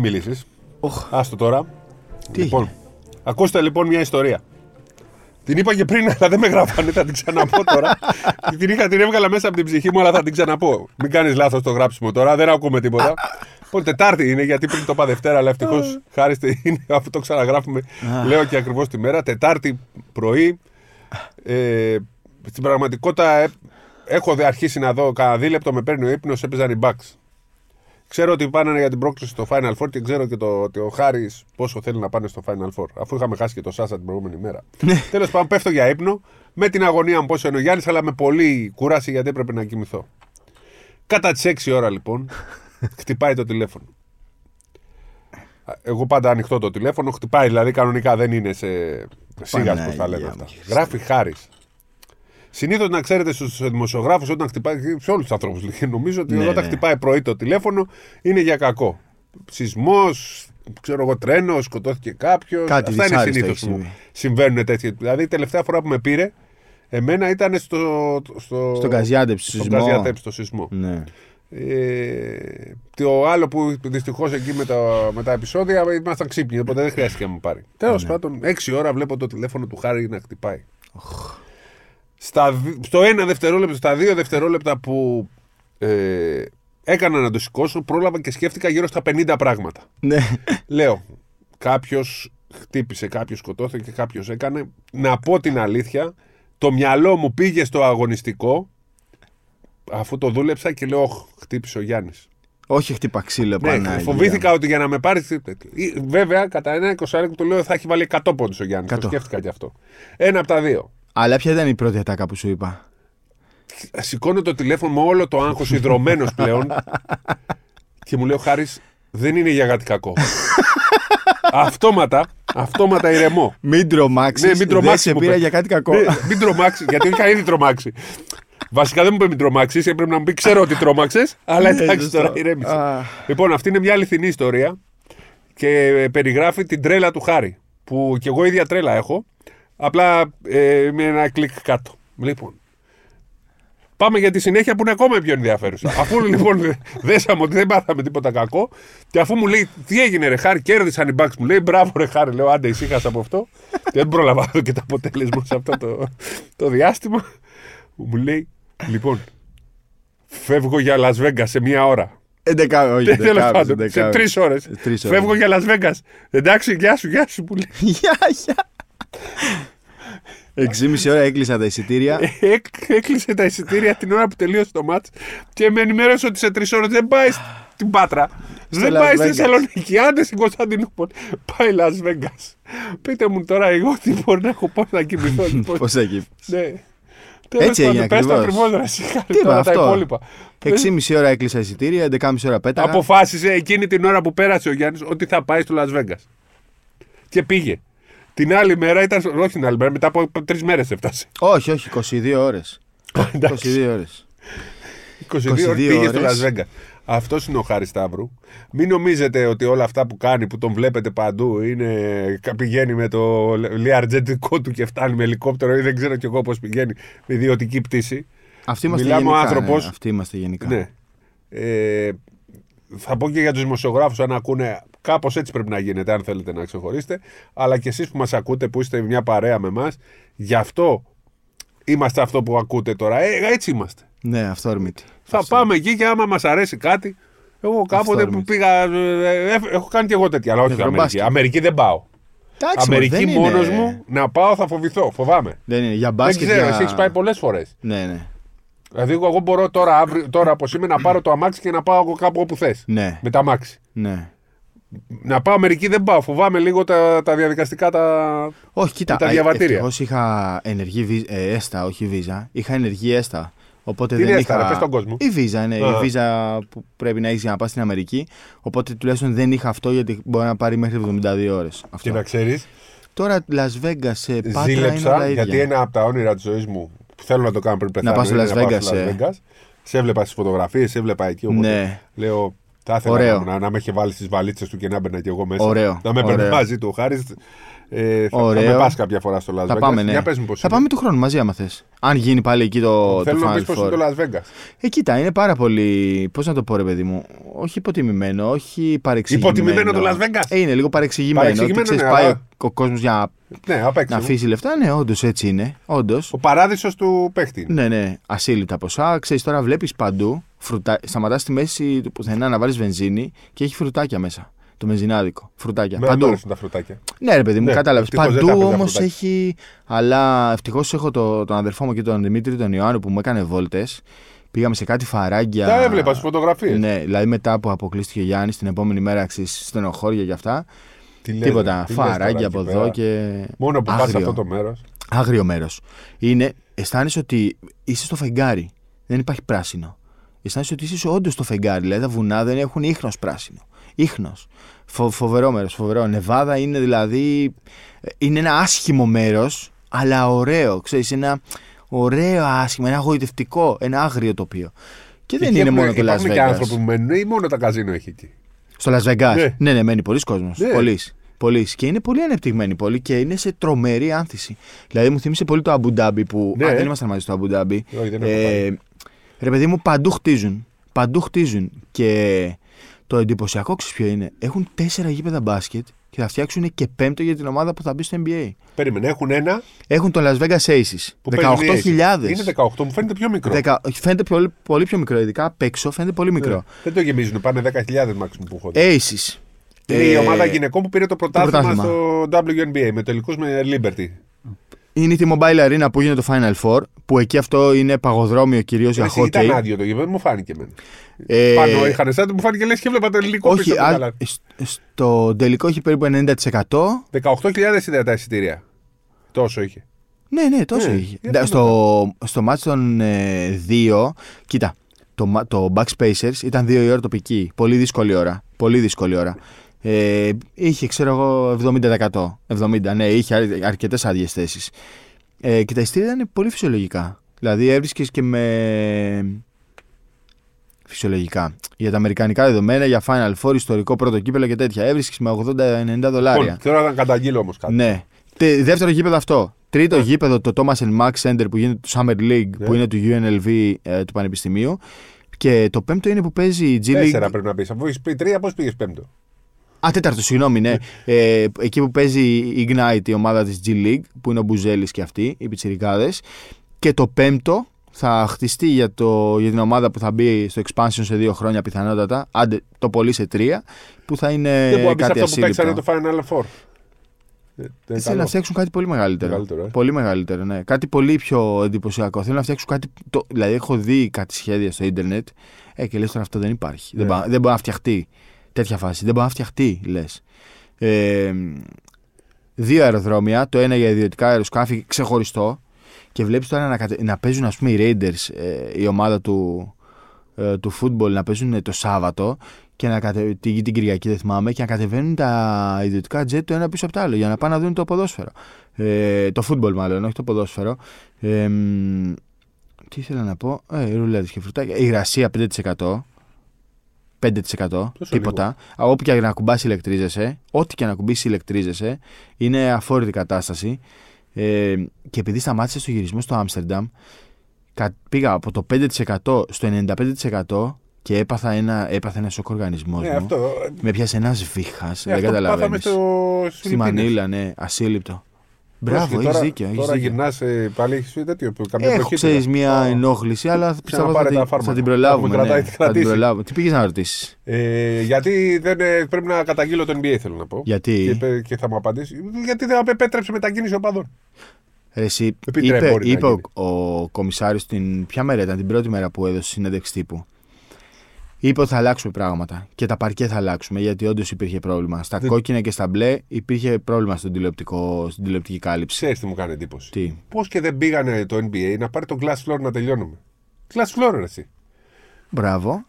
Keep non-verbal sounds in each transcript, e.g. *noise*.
Μην μιλήσεις. Οχ. Άστο τώρα. Τι λοιπόν, ακούστε λοιπόν μια ιστορία. Την είπα και πριν, αλλά δεν με γράφανε, θα την ξαναπώ τώρα. *laughs* την, είχα, την έβγαλα μέσα από την ψυχή μου, αλλά θα την ξαναπώ. Μην κάνεις λάθος το γράψιμο τώρα, δεν ακούμε τίποτα. *laughs* Λοιπόν, Τετάρτη είναι, γιατί πριν το είπα Δευτέρα, αλλά ευτυχώς χάριστε είναι, αφού το ξαναγράφουμε. λέω και ακριβώς τη μέρα. Τετάρτη πρωί. Ε, στην πραγματικότητα ε, έχω δε αρχίσει να δω κανένα δίλεπτο με παίρνει ο ύπνος, έπαιζαν οι Bucks. Ξέρω ότι πάνε για την πρόκληση στο Final Four και ξέρω και το, ότι ο Χάρης πόσο θέλει να πάνε στο Final Four. Αφού είχαμε χάσει και το Σάσα την προηγούμενη μέρα. Τέλος πάντων, πέφτω για ύπνο με την αγωνία μου πόσο είναι ο Γιάννης, αλλά με πολύ κούραση γιατί έπρεπε να κοιμηθώ. Κατά τις 6 ώρα λοιπόν, *laughs* χτυπάει το τηλέφωνο. Εγώ πάντα ανοιχτό το τηλέφωνο, χτυπάει δηλαδή κανονικά δεν είναι σε σίγα που θα λέμε αυτά. Γράφει Χάρης. Συνήθως να ξέρετε στους δημοσιογράφους όταν χτυπάει. σε όλους τους ανθρώπους νομίζω ότι Ναι, όταν ναι. χτυπάει πρωί το τηλέφωνο είναι για κακό. Σεισμός, ξέρω εγώ, τρένος, σκοτώθηκε κάποιος. Κάτι Αυτά είναι δυσάρεστο συνήθως έχει που συμβεί. συμβαίνουν τέτοια. Δηλαδή η τελευταία φορά που με πήρε, εμένα ήταν στο. στο Στον Καζιάντεπ, στο στον σεισμό. Καζιάντεπ, στο σεισμό. Ναι. Ε, το άλλο που δυστυχώς εκεί με τα, με τα επεισόδια ήμασταν ξύπνοι, οπότε δεν χρειάστηκε να μου πάρει. Τέλος Ναι. πάντων, 6 ώρα βλέπω το τηλέφωνο του Χάρη να χτυπάει. Στα, δι- στο ένα δευτερόλεπτο, στα δύο δευτερόλεπτα που ε, έκανα να το σηκώσω, πρόλαβα και σκέφτηκα γύρω στα 50 πράγματα. Ναι. Λέω, κάποιος χτύπησε, κάποιος σκοτώθηκε, κάποιος έκανε. Να πω την αλήθεια, το μυαλό μου πήγε στο αγωνιστικό αφού το δούλεψα και λέω, «Οχ, χτύπησε ο Γιάννης. Όχι χτύπα ξύλο Ναι, Πανάγια. φοβήθηκα ότι για να με πάρει. Βέβαια, κατά ένα εικοσάρικο του λέω θα έχει βάλει 100 πόντους ο Γιάννης. Το Εκατό. σκέφτηκα και αυτό. Ένα από τα δύο. Αλλά ποια ήταν η πρώτη ατάκα που σου είπα; Σηκώνω το τηλέφωνο με όλο το άγχος υδρωμένος πλέον και μου λέει ο Χάρης, δεν είναι για κάτι κακό. αυτόματα, αυτόματα ηρεμό. Μην τρομάξεις. Ναι, μην τρομάξεις. Δεν σε μου πήρα είπε. για κάτι κακό. Ναι, μην τρομάξεις, γιατί είχα ήδη τρομάξει. Βασικά δεν μου είπε μην τρομάξεις, έπρεπε να μου πει ξέρω ότι τρόμαξες, αλλά Ναι, εντάξει σωστό. τώρα ηρέμησε. Α. Λοιπόν, αυτή είναι μια αληθινή ιστορία και περιγράφει την τρέλα του Χάρη. Που κι εγώ ίδια τρέλα έχω. Απλά ε, με ένα κλικ κάτω. Λοιπόν. Πάμε για τη συνέχεια που είναι ακόμα πιο ενδιαφέρουσα. *laughs* αφού λοιπόν δέσαμε ότι δεν πάθαμε τίποτα κακό, και αφού μου λέει τι έγινε, ρε Χάρη, κέρδισαν οι μπακς μου λέει μπράβο, ρε Χάρη, λέω άντε, ησύχασα από αυτό. *laughs* δεν πρόλαβα να δω και το αποτέλεσμα σε αυτό το, το διάστημα. Μου λέει, λοιπόν, φεύγω για Las Vegas σε μία ώρα. Εντεκά, όχι. *laughs* Τέλος δεκάμιση, πάντων, σε δεκάμιση. τρεις ώρες. Τρεις ώρες. Φεύγω για Las Vegas. Εντάξει, γεια σου, γεια σου που λέει. Γεια, γεια. 6,5 ώρα έκλεισα τα εισιτήρια. Έκ- Έκλεισε τα εισιτήρια την ώρα που τελείωσε το μάτς και με ενημέρωσε ότι σε τρεις ώρες δεν πάει στην Πάτρα. δεν Las πάει στη Vegas. Θεσσαλονίκη, άντε στην Κωνσταντινούπολη. Πάει Las Vegas. Πείτε μου τώρα εγώ τι μπορεί να έχω πώς να κοιμηθώ. *laughs* λοιπόν. Πώς εκεί. ναι. Τέλος Έτσι πάντων, έγινε πες το ακριβώς. ακριβώς, ρε, εσύ, Χάρη, Τι είπα τώρα τα αυτό. υπόλοιπα. 6,5 ώρα έκλεισα εισιτήρια, 11,5 ώρα πέταγα. Αποφάσισε εκείνη την ώρα που πέρασε ο Γιάννης ότι θα πάει στο Las Vegas. Και πήγε. Την άλλη μέρα ήταν. Όχι την άλλη μέρα, μετά από τρεις μέρες έφτασε. Όχι, όχι, 22 ώρες. 22 Εντάξει. ώρες. 22, 22 ώρες πήγε στο ώρες. Las Vegas. Αυτός είναι ο Χάρη Σταύρου. Μην νομίζετε ότι όλα αυτά που κάνει, που τον βλέπετε παντού, είναι. πηγαίνει με το λιαρτζετικό του και φτάνει με ελικόπτερο ή δεν ξέρω κι εγώ πώς πηγαίνει με ιδιωτική πτήση. Αυτοί είμαστε Μιλάμε ο γενικά. άνθρωπος- ναι, Αυτοί είμαστε γενικά. Ναι. Ε, θα πω και για τους δημοσιογράφους, αν ακούνε, κάπως έτσι πρέπει να γίνεται, αν θέλετε να ξεχωρίσετε. Αλλά και εσείς που μας ακούτε, που είστε μια παρέα με εμάς, γι' αυτό είμαστε αυτό που ακούτε τώρα. Ε, έτσι είμαστε. Ναι, αυθόρμητη. Θα πάμε εκεί και άμα μας αρέσει κάτι. Εγώ κάποτε που Αυθόρμητη. πήγα. ε, ε, έχω κάνει και εγώ τέτοια, αλλά όχι Αμερική. Ευρωμπάσκετ. Αμερική δεν πάω. Εντάξει, μωρέ, Αμερική δεν μόνος είναι- μου να πάω θα φοβηθώ. Φοβάμαι. Δεν είναι. Για Δεν μπάσκετ. ξέρω, για... εσύ έχεις πάει πολλές φορές. Ναι, ναι. Δηλαδή, εγώ μπορώ τώρα, αύριο, τώρα από σήμερα να πάρω το αμάξι και να πάω εγώ κάπου όπου θες. Ναι, Με τα αμάξι. ναι. Να πάω Αμερική δεν πάω. Φοβάμαι λίγο τα, τα διαδικαστικά τα. Όχι, κοίτα. τα διαβατήρια. Ευτυχώς είχα ενεργή βίζα, ε, έστα, όχι βίζα. Είχα ενεργή έστα. Οπότε Τι δεν είναι έστα, είχα. ρε, πες στον κόσμο. Η βίζα, ναι. Α. Η βίζα που πρέπει να έχεις για να πας στην Αμερική. Οπότε τουλάχιστον δεν είχα αυτό γιατί μπορεί να πάρει μέχρι 72 ώρες. Και να ξέρεις, Τώρα Las Vegas σε Πάτρα είναι όλα ζήλεψα ίδια. γιατί ένα από τα όνειρα της ζωής μου που θέλω να το κάνω πριν πεθάνω. πάω στο είναι Las να πάω Vegas, στο Las ε. Vegas. Σε έβλεπα στις φωτογραφίες, σε έβλεπα εκεί. Οπότε Ναι. Λέω, θα ήθελα Ωραίο. να, να με είχε βάλει στις βαλίτσες του και να μπαίνα κι εγώ μέσα. Ωραίο, Να με έπαιρνε ωραίο. μαζί του ο Χάρης. Ε, θα, Ωραίο. θα με πας κάποια φορά στο Las Θα Vegas. πάμε, ναι. Για πες μου πώς Θα είναι. πάμε του χρόνου μαζί, άμα θες. Αν γίνει πάλι εκεί το, το Θέλω να Final πεις πώς είναι Four. το Las Vegas. Ε, κοίτα, είναι πάρα πολύ. Πώς να το πω, ρε παιδί μου. Όχι υποτιμημένο, όχι παρεξηγημένο. Υποτιμημένο το Las Vegas? Ε, είναι λίγο παρεξηγημένο. Παρεξηγημένο, ότι, ξέρεις, ναι, πάει αλλά- ο, ο κόσμος για Ναι, απ' έξω. να αφήσει λεφτά. Ναι, όντως έτσι είναι. Όντως. Ο παράδεισος του παίχτη. Ναι, ναι, ασύλληπτα ποσά. Ξέρεις τώρα, βλέπεις παντού. Φρουτα... Σταματάς στη μέση του πουθενά να βάλεις βενζίνη και έχει φρουτάκια μέσα. Το βενζινάδικο. Φρουτάκια. Με παντού. αρέσουν τα φρουτάκια. Ναι, ρε παιδί μου, Ναι, κατάλαβες. ευτυχώς δεν τα Παντού έπαιζα όμως φρουτάκια. έχει. Αλλά ευτυχώς έχω το, τον αδερφό μου και τον Δημήτρη τον Ιωάννου που μου έκανε βόλτες. Πήγαμε σε κάτι φαράγγια. Τα έβλεπα στις φωτογραφίες. Ναι, δηλαδή μετά που αποκλείστηκε ο Γιάννης την επόμενη μέρα ξέρεις, στενοχώρια και αυτά. Τι λες, τίποτα. ρε, τι λες τώρα Φαράγγια εκεί από πέρα. εδώ και. Μόνο που πας σε άγριο. αυτό το μέρος. Άγριο μέρος. Είναι, αισθάνεσαι ότι είσαι στο φεγγάρι. Δεν υπάρχει πράσινο. Αισθάνεσαι ότι είσαι όντως στο φεγγάρι. Δηλαδή τα βουνά δεν έχουν ίχνος πράσινο. Ίχνος. Φο, φοβερό μέρος. Φοβερό. Νεβάδα είναι δηλαδή. Είναι ένα άσχημο μέρος, αλλά ωραίο. Ξέρεις, ένα ωραίο άσχημο, ένα γοητευτικό, ένα άγριο τοπίο. Και δεν είναι μόνο το Las Υπάρχουν και Vegas. άνθρωποι που μένουν ή μόνο τα καζίνο έχει εκεί; Στο Las Vegas. Ναι. Ναι, ναι, μένει πολλοί κόσμος. Ναι. Πολλής. Πολλής. Και είναι πολύ ανεπτυγμένη πόλη και είναι σε τρομερή άνθηση. Δηλαδή μου θύμισε πολύ το Αμπουντάμπι που. Ναι. Α, δεν ήμασταν μαζί στο Αμπουντάμπι. Όχι, δεν έχω πάει. ρε παιδί μου, παντού χτίζουν. Παντού χτίζουν. Και το εντυπωσιακό ξέρεις ποιο είναι; Έχουν τέσσερα γήπεδα μπάσκετ και θα φτιάξουν και πέμπτο για την ομάδα που θα μπει στο NBA. Περίμενε, έχουν ένα Έχουν το Las Vegas Aces. που παίζουν οι 18.000. Aces. Είναι 18, μου φαίνεται πιο μικρό. Δεκα- Φαίνεται πολύ, πολύ πιο μικρό, ειδικά απ' έξω φαίνεται πολύ μικρό. Ναι. Δεν το γεμίζουν, πάνε 10.000 maximum που έχουν. Aces. Είναι η Ε, ομάδα γυναικών που πήρε το πρωτάθλημα πρωτάθλημα. στο WNBA με τελικούς με Liberty. Είναι η T-Mobile Arena που γίνεται το Final Four, που εκεί αυτό είναι παγοδρόμιο κυρίως για Εσύ ήταν hockey. άδειο το γήπεδο, μου φάνηκε εμένα. Ε, Πάνω είχαν σαν μου φάνηκε λες και έβλεπα το ελληνικό όχι, πίσω από α, το καλά. σ- στο τελικό έχει περίπου 90%. 18.000 ήταν τα εισιτήρια. Τόσο είχε. Ναι, ναι, τόσο Ναι, είχε. γιατί Ντα- στο, στο μάτς των ε, δύο, κοίτα, το, μα- το Backspacers ήταν δύο η ώρα τοπική. Πολύ δύσκολη ώρα. Πολύ δύσκολη ώρα. Ε, είχε, ξέρω εγώ, 70%. 70, ναι, είχε αρκετές άδειες θέσεις. Ε, και τα εισιτήρια ήταν πολύ φυσιολογικά. Δηλαδή έβρισκες και με. Φυσιολογικά. Για τα αμερικανικά δεδομένα, για Final Four, ιστορικό πρώτο κύπελο και τέτοια. Έβρισκες με 80-90 δολάρια. Λοιπόν, Θέλω να καταγγείλω όμως κάτι. Ναι. Τε- δεύτερο γήπεδο αυτό. Τρίτο Ναι. γήπεδο το Thomas and Mack Center που γίνεται το Summer League Ναι. που είναι του UNLV ε, του Πανεπιστημίου. Και το πέμπτο είναι που παίζει η G Τέσσερα League. πρέπει να πεις. Αφού έχεις πει τρία, πώς πήγες πέμπτο; Α, τέταρτο, συγγνώμη, ναι. ε, εκεί που παίζει η Ignite, η ομάδα της G League, που είναι ο Μπουζέλης και αυτοί, οι πιτσιρικάδες. Και το πέμπτο θα χτιστεί για, το, για την ομάδα που θα μπει στο expansion σε δύο χρόνια πιθανότατα. Άντε, το πολύ σε τρία, που θα είναι δεν μπορεί να πεις Ε, κάτι αυτό που παίξανε ασύλληπτο. το Final Four. Ε, δεν είναι Θέλουν να καλό. φτιάξουν κάτι πολύ μεγαλύτερο. Μεγαλύτερο, ε. Πολύ μεγαλύτερο, ναι. Κάτι πολύ πιο εντυπωσιακό. Θέλουν να φτιάξουν κάτι. Το... Δηλαδή, έχω δει κάτι σχέδια στο ίντερνετ. Ε, και λες τώρα αυτό δεν υπάρχει. Δεν, Ναι. μπα- δεν μπορεί να φτιαχτεί. Τέτοια φάση. Δεν μπορεί να φτιαχτεί, λες. Ε, δύο αεροδρόμια. Το ένα για ιδιωτικά αεροσκάφη ξεχωριστό. Και βλέπεις τώρα να, κατε... να παίζουν, ας πούμε, οι Raiders, ε, η ομάδα του, ε, του football, να παίζουν το Σάββατο και να κατε... την, την Κυριακή, δεν θυμάμαι, και να κατεβαίνουν τα ιδιωτικά jet το ένα πίσω από το άλλο για να πάνε να δουν το ποδόσφαιρο. Ε, το football μάλλον, όχι το ποδόσφαιρο. Ε, μ, τι ήθελα να πω; Ε, ρουλέτες και φρουτάκια. Υγρασία 5%. 5% τίποτα. Α, Όπου και να ακουμπάσει ηλεκτρίζεσαι, ό,τι και να ακουμπήσει ηλεκτρίζεσαι, είναι αφόρητη κατάσταση. Ε, και επειδή σταμάτησε στο γυρισμό στο Άμστερνταμ, κα- πήγα από το 5% στο 95% και έπαθα ένα, έπαθα ένας σοκ οργανισμός Ναι, μου. αυτό. Με πιάσε ένας βήχας. Ναι, δεν αυτό που πάθαμε καταλαβαίνεις. στο Στη Μανίλα, ναι, ασύλληπτο. Μπράβο, έχεις τώρα, δίκιο. έχεις Τώρα δίκιο. γυρνάς πάλι έχεις τέτοιο. που Καμιά Έχω εποχή ξέρεις τώρα. μια Α. ενόχληση, αλλά πιστεύω θα, Ξαναπάρε την- τα θα φάρμακα. την προλάβουμε. Έχουμε κρατάει, ναι. τι Θα την κρατήσει. προλάβουμε. Τι πήγες να ρωτήσεις; Ε, γιατί δεν, ε, πρέπει να καταγγείλω το NBA, θέλω να πω. Γιατί; Και, πε- και θα μου απαντήσει. Γιατί δεν επέτρεψε μετακίνηση οπαδών. Ρε, Εσύ, Επιτρέπει, είπε, μπορεί να είπε ο, γίνει. ο κομισάριο την. Ποια μέρα ήταν, την πρώτη μέρα που έδωσε συνέντευξη τύπου; Είπε ότι θα αλλάξουμε πράγματα και τα παρκέ θα αλλάξουμε γιατί όντως υπήρχε πρόβλημα. Στα Δεν- κόκκινα και στα μπλε υπήρχε πρόβλημα στον τηλεοπτικό, στην τηλεοπτική κάλυψη. Ξέρεις τι μου κάνει εντύπωση. Τι; Πώς και δεν πήγανε το NBA να πάρει τον glass floor να τελειώνουμε. Glass floor, ρε, εσύ. Μπράβο.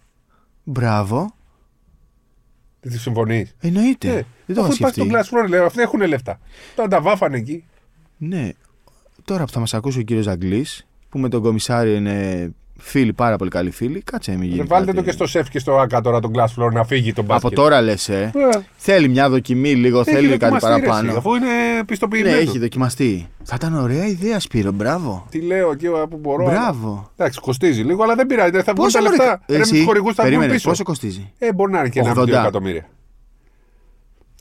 Μπράβο. Δεν τη συμφωνείς. Εννοείται. Ναι. Δεν το Αφού είχα υπάρχει το σκεφτεί. glass floor, λέω, αυτοί έχουν λεφτά. Τώρα τα βάφανε εκεί. Ναι. Τώρα που θα μας ακούσει ο κύριος Αγγλής, που με τον κομισάριο είναι Φίλοι, πάρα πολύ καλοί φίλοι. Κάτσε, μην γίνει. Ε, Βάλτε κάτι. το και στο σεφ και στο άκα τώρα τον Glass Floor να φύγει τον μπάσκετ. Από τώρα λες, ε. Ε, Θέλει μια δοκιμή λίγο, έχει θέλει κάτι δοκιμαστεί, ρε, εσύ, παραπάνω. Αφού είναι Ναι, πιστοποιημένο. έχει δοκιμαστεί. Θα ήταν ωραία ιδέα, Σπύρο. Μπράβο. Τι λέω εκεί που μπορώ. αλλά- Μπράβο. Εντάξει, κοστίζει λίγο, αλλά δεν πειράζει. Δεν θα βγουν Πόσο τα μωρέ, λεφτά. Ρε, με εσύ, του χορηγούς θα βγουν περίμενε, πίσω. πόσο κοστίζει; Ε, μπορεί να είναι και ένα 80. 2 εκατομμύρια.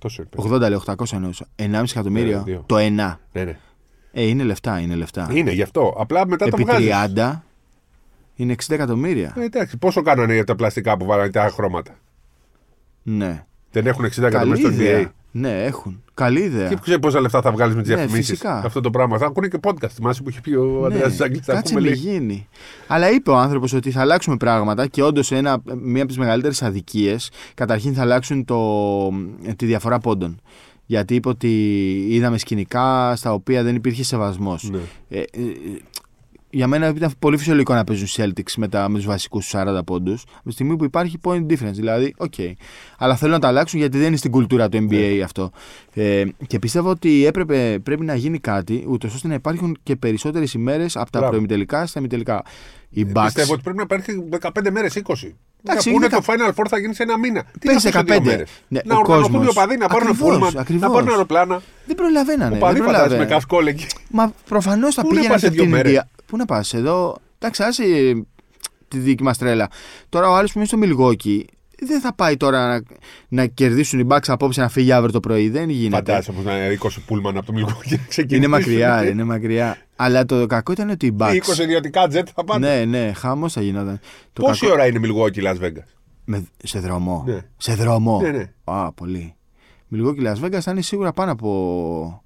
Τόσο είπε. 80 λέει, 800 εννοούσα. 1,5 εκατομμύριο. Ναι, δύο. το 1. Ναι, ναι. Ε, είναι λεφτά, είναι λεφτά. Είναι γι' αυτό. Απλά μετά το Επί βγάζεις. 30 είναι 60 εκατομμύρια. Ε, εντάξει, πόσο κάνανε για τα πλαστικά που βάλανε τα χρώματα; Ναι. Δεν έχουν 60 Καλή εκατομμύρια στο ιδέα. NBA. Ναι, έχουν. Καλή ιδέα. Και ξέρεις πόσα λεφτά θα βγάλεις με τις Ναι, διαφημίσεις; φυσικά. Αυτό το πράγμα. Θα ακούνε και podcast. Θυμάσαι που είχε πει ο Αντρέα Ναι, Ζάγκλη. Θα Κάτσε πούμε να λέει. γίνει. Αλλά είπε ο άνθρωπος ότι θα αλλάξουμε πράγματα και όντως μία από τις μεγαλύτερες αδικίες καταρχήν θα αλλάξουν το, τη διαφορά πόντων. Γιατί είπε ότι είδαμε σκηνικά στα οποία δεν υπήρχε σεβασμός. Ναι. Ε, ε, για μένα ήταν πολύ φυσιολογικό να παίζουν Celtics με, τα, με τους βασικούς 40 πόντους. Από τη στιγμή που υπάρχει point difference. Δηλαδή, οκ. Αλλά θέλω να τα αλλάξουν γιατί δεν είναι στην κουλτούρα του NBA Ναι. αυτό. Ε, και πιστεύω ότι έπρεπε, πρέπει να γίνει κάτι ούτως ώστε να υπάρχουν και περισσότερες ημέρες από τα Μπράβο. προημιτελικά στα ημιτελικά. Οι Ε, Bucks. Πιστεύω ότι πρέπει να υπάρχει 15 μέρες, 20. Να Εντάξει, πούνε είναι το Final Four θα γίνει σε ένα μήνα. Τι Παίζει να πεις σε δύο 15. μέρες; Ναι, να ο οργανωθούν κόσμος. οι οπαδοί, να πάρουν Ακριβώς, πούλμαν, να ακριβώς. πάρουν αεροπλάνα. Δεν προλαβαίνανε. Ο παδί δεν φαντάζεσαι με προλαβαίνανε. καυσκόλ εκεί. Μα προφανώς θα Πού να πήγαινε πας σε από δύο την μέρες; Ινδία. Πού να πας, εδώ. Εντάξει, άσε ε, τη δική μας τρέλα. Τώρα ο άλλος που είναι στο Μιλγόκι δεν θα πάει τώρα να, να κερδίσουν οι Bucks απόψε να φύγει αύριο το πρωί. Δεν γίνεται. Φαντάζεσαι πως να είναι 20 πούλμαν από το Μιλγόκι και να ξεκινήσει. Είναι μακριά, ρε, είναι μακριά. Αλλά το κακό ήταν ότι οι Bucks. 20 ιδιωτικά τζετ θα πάνε. Ναι, ναι, χάμος θα γινόταν. Το Πόση κακό- ώρα είναι Μιλγόκι, Las Vegas; Με, σε δρόμο. Ναι. Σε δρόμο. Ναι, ναι. Α, πολύ. Μιλγόκι Las Vegas θα είναι σίγουρα πάνω από.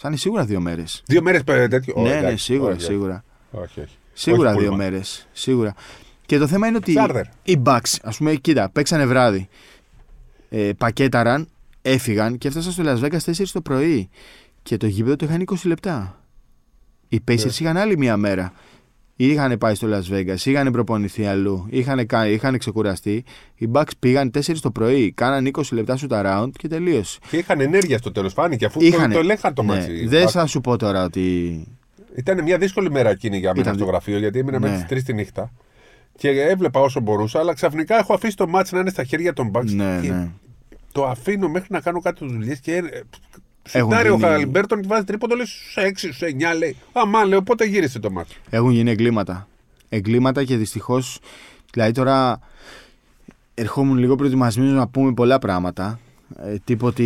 Θα είναι σίγουρα δύο μέρες. Δύο μέρες τέτοιο; Ω, Ναι, ναι, εντάξει. σίγουρα, Όχι, σίγουρα. Όχι, όχι. Σίγουρα Όχι δύο πούλμαν. μέρες. Σίγουρα. Και το θέμα είναι ότι Τσάρτερ. οι Bucks, ας πούμε, κοίτα, παίξανε βράδυ. Ε, πακέταραν, έφυγαν και έφτασαν στο Las Vegas 4 το πρωί. Και το γήπεδο το είχαν 20 λεπτά. Οι Pacers Ναι. είχαν άλλη μία μέρα. Είχαν πάει στο Las Vegas, είχαν προπονηθεί αλλού, είχαν, κάνει- είχαν ξεκουραστεί. Οι Bucks πήγαν 4 το πρωί, κάναν 20 λεπτά shoot around και τελείωσε. Και είχαν ενέργεια στο τέλος, φάνηκε αφού Είχανε- το, το λέγαν το ναι, ματς. Δεν θα σου πω τώρα ότι. Ήταν μια δύσκολη μέρα εκείνη για μένα Ήταν στο δι- γραφείο γιατί έμεινα Ναι. μέχρι τις 3 τη νύχτα. Και έβλεπα όσο μπορούσα, αλλά ξαφνικά έχω αφήσει το ματς να είναι στα χέρια των Bucks. Ναι, και ναι. το αφήνω μέχρι να κάνω κάτι δουλειές και. Ε, Έχουν Σουτάρει ο γίνει- Χαλιμπέρτον και βάζει τρίποντο, λέει στους 6, στους 9, λέει. Αμά, λέω, πότε γύρισε το μάτι. Έχουν γίνει εγκλήματα. Εγκλήματα και δυστυχώς. Δηλαδή τώρα ερχόμουν λίγο προετοιμασμένος να πούμε πολλά πράγματα. Ε, τύπο ότι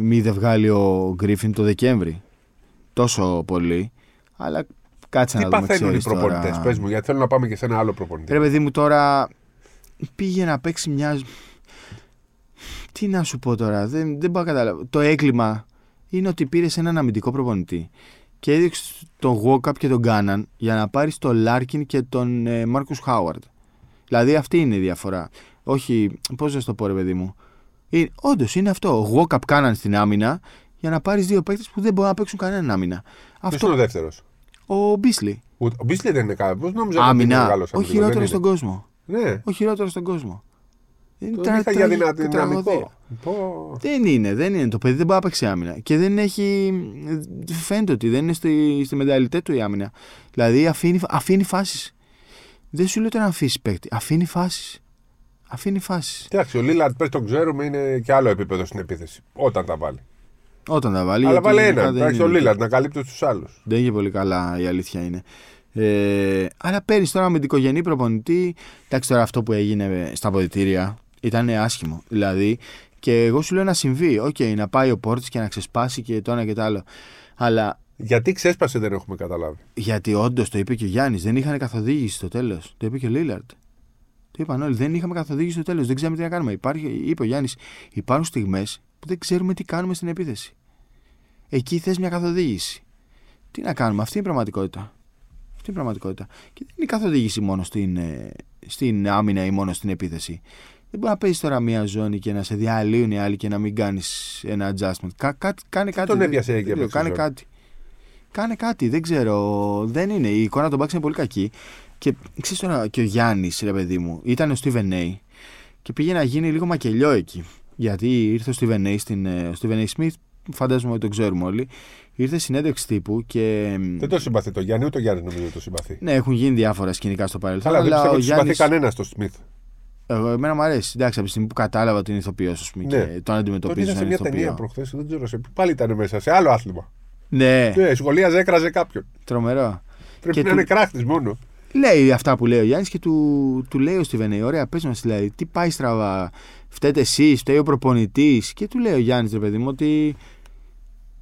μη δεν βγάλει ο Γκρίφιν το Δεκέμβρη. Τόσο πολύ. Αλλά κάτσε Τι να δούμε. παθαίνουν οι ξέρεις προπονητές, τώρα. πες μου, γιατί θέλω να πάμε και σε ένα άλλο προπονητή. Ρε παιδί μου τώρα πήγε να παίξει μια. Τι να σου πω τώρα, δεν, δεν μπορώ να καταλάβω. Το έγκλημα είναι ότι πήρες έναν αμυντικό προπονητή και έδιωξες τον Walkup και τον Κάναν για να πάρεις τον Λάρκιν και τον ε, Μάρκους Χάουαρντ. Δηλαδή αυτή είναι η διαφορά. Όχι, πώς να σου το πω, ρε παιδί μου. Όντως είναι αυτό. Walkup, Κάναν στην άμυνα για να πάρεις δύο παίκτες που δεν μπορούν να παίξουν κανέναν άμυνα. Ποιος Αυτό. είναι ο δεύτερος; Ο Μπίσλι. Ο Μπίσλι δεν είναι καλός. Πώς νόμιζα ότι είναι Άμυνα. μεγάλο Ο χειρότερος στον κόσμο. Ναι, Ο χειρότερος στον κόσμο. Είναι τον τρα- είχα για τραγι- δυνα- τραγωδία. δυναμικό. Πω. Δεν είναι, δεν είναι. Το παιδί δεν μπορεί να παίξει άμυνα. Και δεν έχει. Φαίνεται ότι δεν είναι στη, στη μενταλιτέ του η άμυνα. Δηλαδή αφήνει, αφήνει φάσεις. Δεν σου λέω τώρα να αφήσεις παίκτη. Αφήνει φάσεις. Αφήνει φάσεις. Εντάξει, ο Λίλαντ πες τον ξέρουμε είναι και άλλο επίπεδο στην επίθεση. Όταν τα βάλει. Όταν τα βάλει. Αλλά γιατί βάλει γενικά ένα. δεν Εντάξει, ο είναι- Λίλαντ να καλύπτει τους άλλους. Δεν είχε πολύ καλά η αλήθεια είναι. Ε, αλλά παίρνεις τώρα με δικογενή προπονητή. Εντάξει, τώρα αυτό που έγινε στα αποδητήρια ήταν άσχημο. Δηλαδή, και εγώ σου λέω να συμβεί. Οκ, να πάει ο Πόρτις και να ξεσπάσει και το ένα και το άλλο. Αλλά Γιατί ξέσπασε δεν έχουμε καταλάβει. γιατί όντως το είπε και ο Γιάννης, δεν είχαν καθοδήγηση στο τέλος. Το είπε και ο Λίλαρντ. Το είπαν όλοι, δεν είχαμε καθοδήγηση στο τέλος. Δεν ξέρουμε τι να κάνουμε. Υπάρχει, είπε ο Γιάννης, υπάρχουν στιγμές που δεν ξέρουμε τι κάνουμε στην επίθεση. Εκεί θες μια καθοδήγηση. Τι να κάνουμε, αυτή είναι η πραγματικότητα. Αυτή είναι η πραγματικότητα. Και δεν είναι η καθοδήγηση μόνο στην, ε, στην άμυνα ή μόνο στην επίθεση. Δεν μπορεί να παίζεις τώρα μια ζώνη και να σε διαλύουν οι άλλοι και να μην κάνεις ένα adjustment. Κα, κάτι, κάνε κάτι. τον δεν- έπιασε δεν εκεί ξέρω, απ' έξω Κάνε ζώνη. κάτι. Κάνε κάτι, δεν ξέρω. Δεν είναι. Η εικόνα των Bucks είναι πολύ κακή. Και ξέρεις τώρα και ο Γιάννης, ρε παιδί μου, ήταν ο Steven A. Και πήγε να γίνει λίγο μακελιό εκεί. Γιατί ήρθε ο Steven A στην. ε, Ο Steven A. Smith φαντάζομαι ότι το ξέρουμε όλοι. Ήρθε συνέντευξη τύπου και. Δεν το συμπαθεί το Γιάννη, ούτε ο Γιάννης νομίζω το συμπαθεί. Ναι, έχουν γίνει διάφορα σκηνικά στο παρελθόν. Αλλά δεν πιστεύω ο ότι συμπαθεί Γιάννης... κανένας στο Σμιθ. Εγώ, εμένα μου αρέσει. Εντάξει, από τη στιγμή που κατάλαβα ότι είναι ηθοποιός, ας πούμε, Ναι. και τον Τότε αντιμετωπίζω είδα σε σαν μια ταινία ηθοποιό. προχθές, δεν ξέρω σε. Πάλι ήταν μέσα, σε άλλο άθλημα. Ναι, Ναι, σχολίαζε, έκραζε κάποιον. τρομερό. Πρέπει Και να του- είναι κράχτη μόνο. Λέει αυτά που λέει ο Γιάννης και του, του λέει ο Στιβενέη: Ωραία, πες μας δηλαδή, τι πάει στραβά. Φταίτε εσείς, φταίει ο προπονητής. Και του λέει ο Γιάννης, ρε παιδί μου, ότι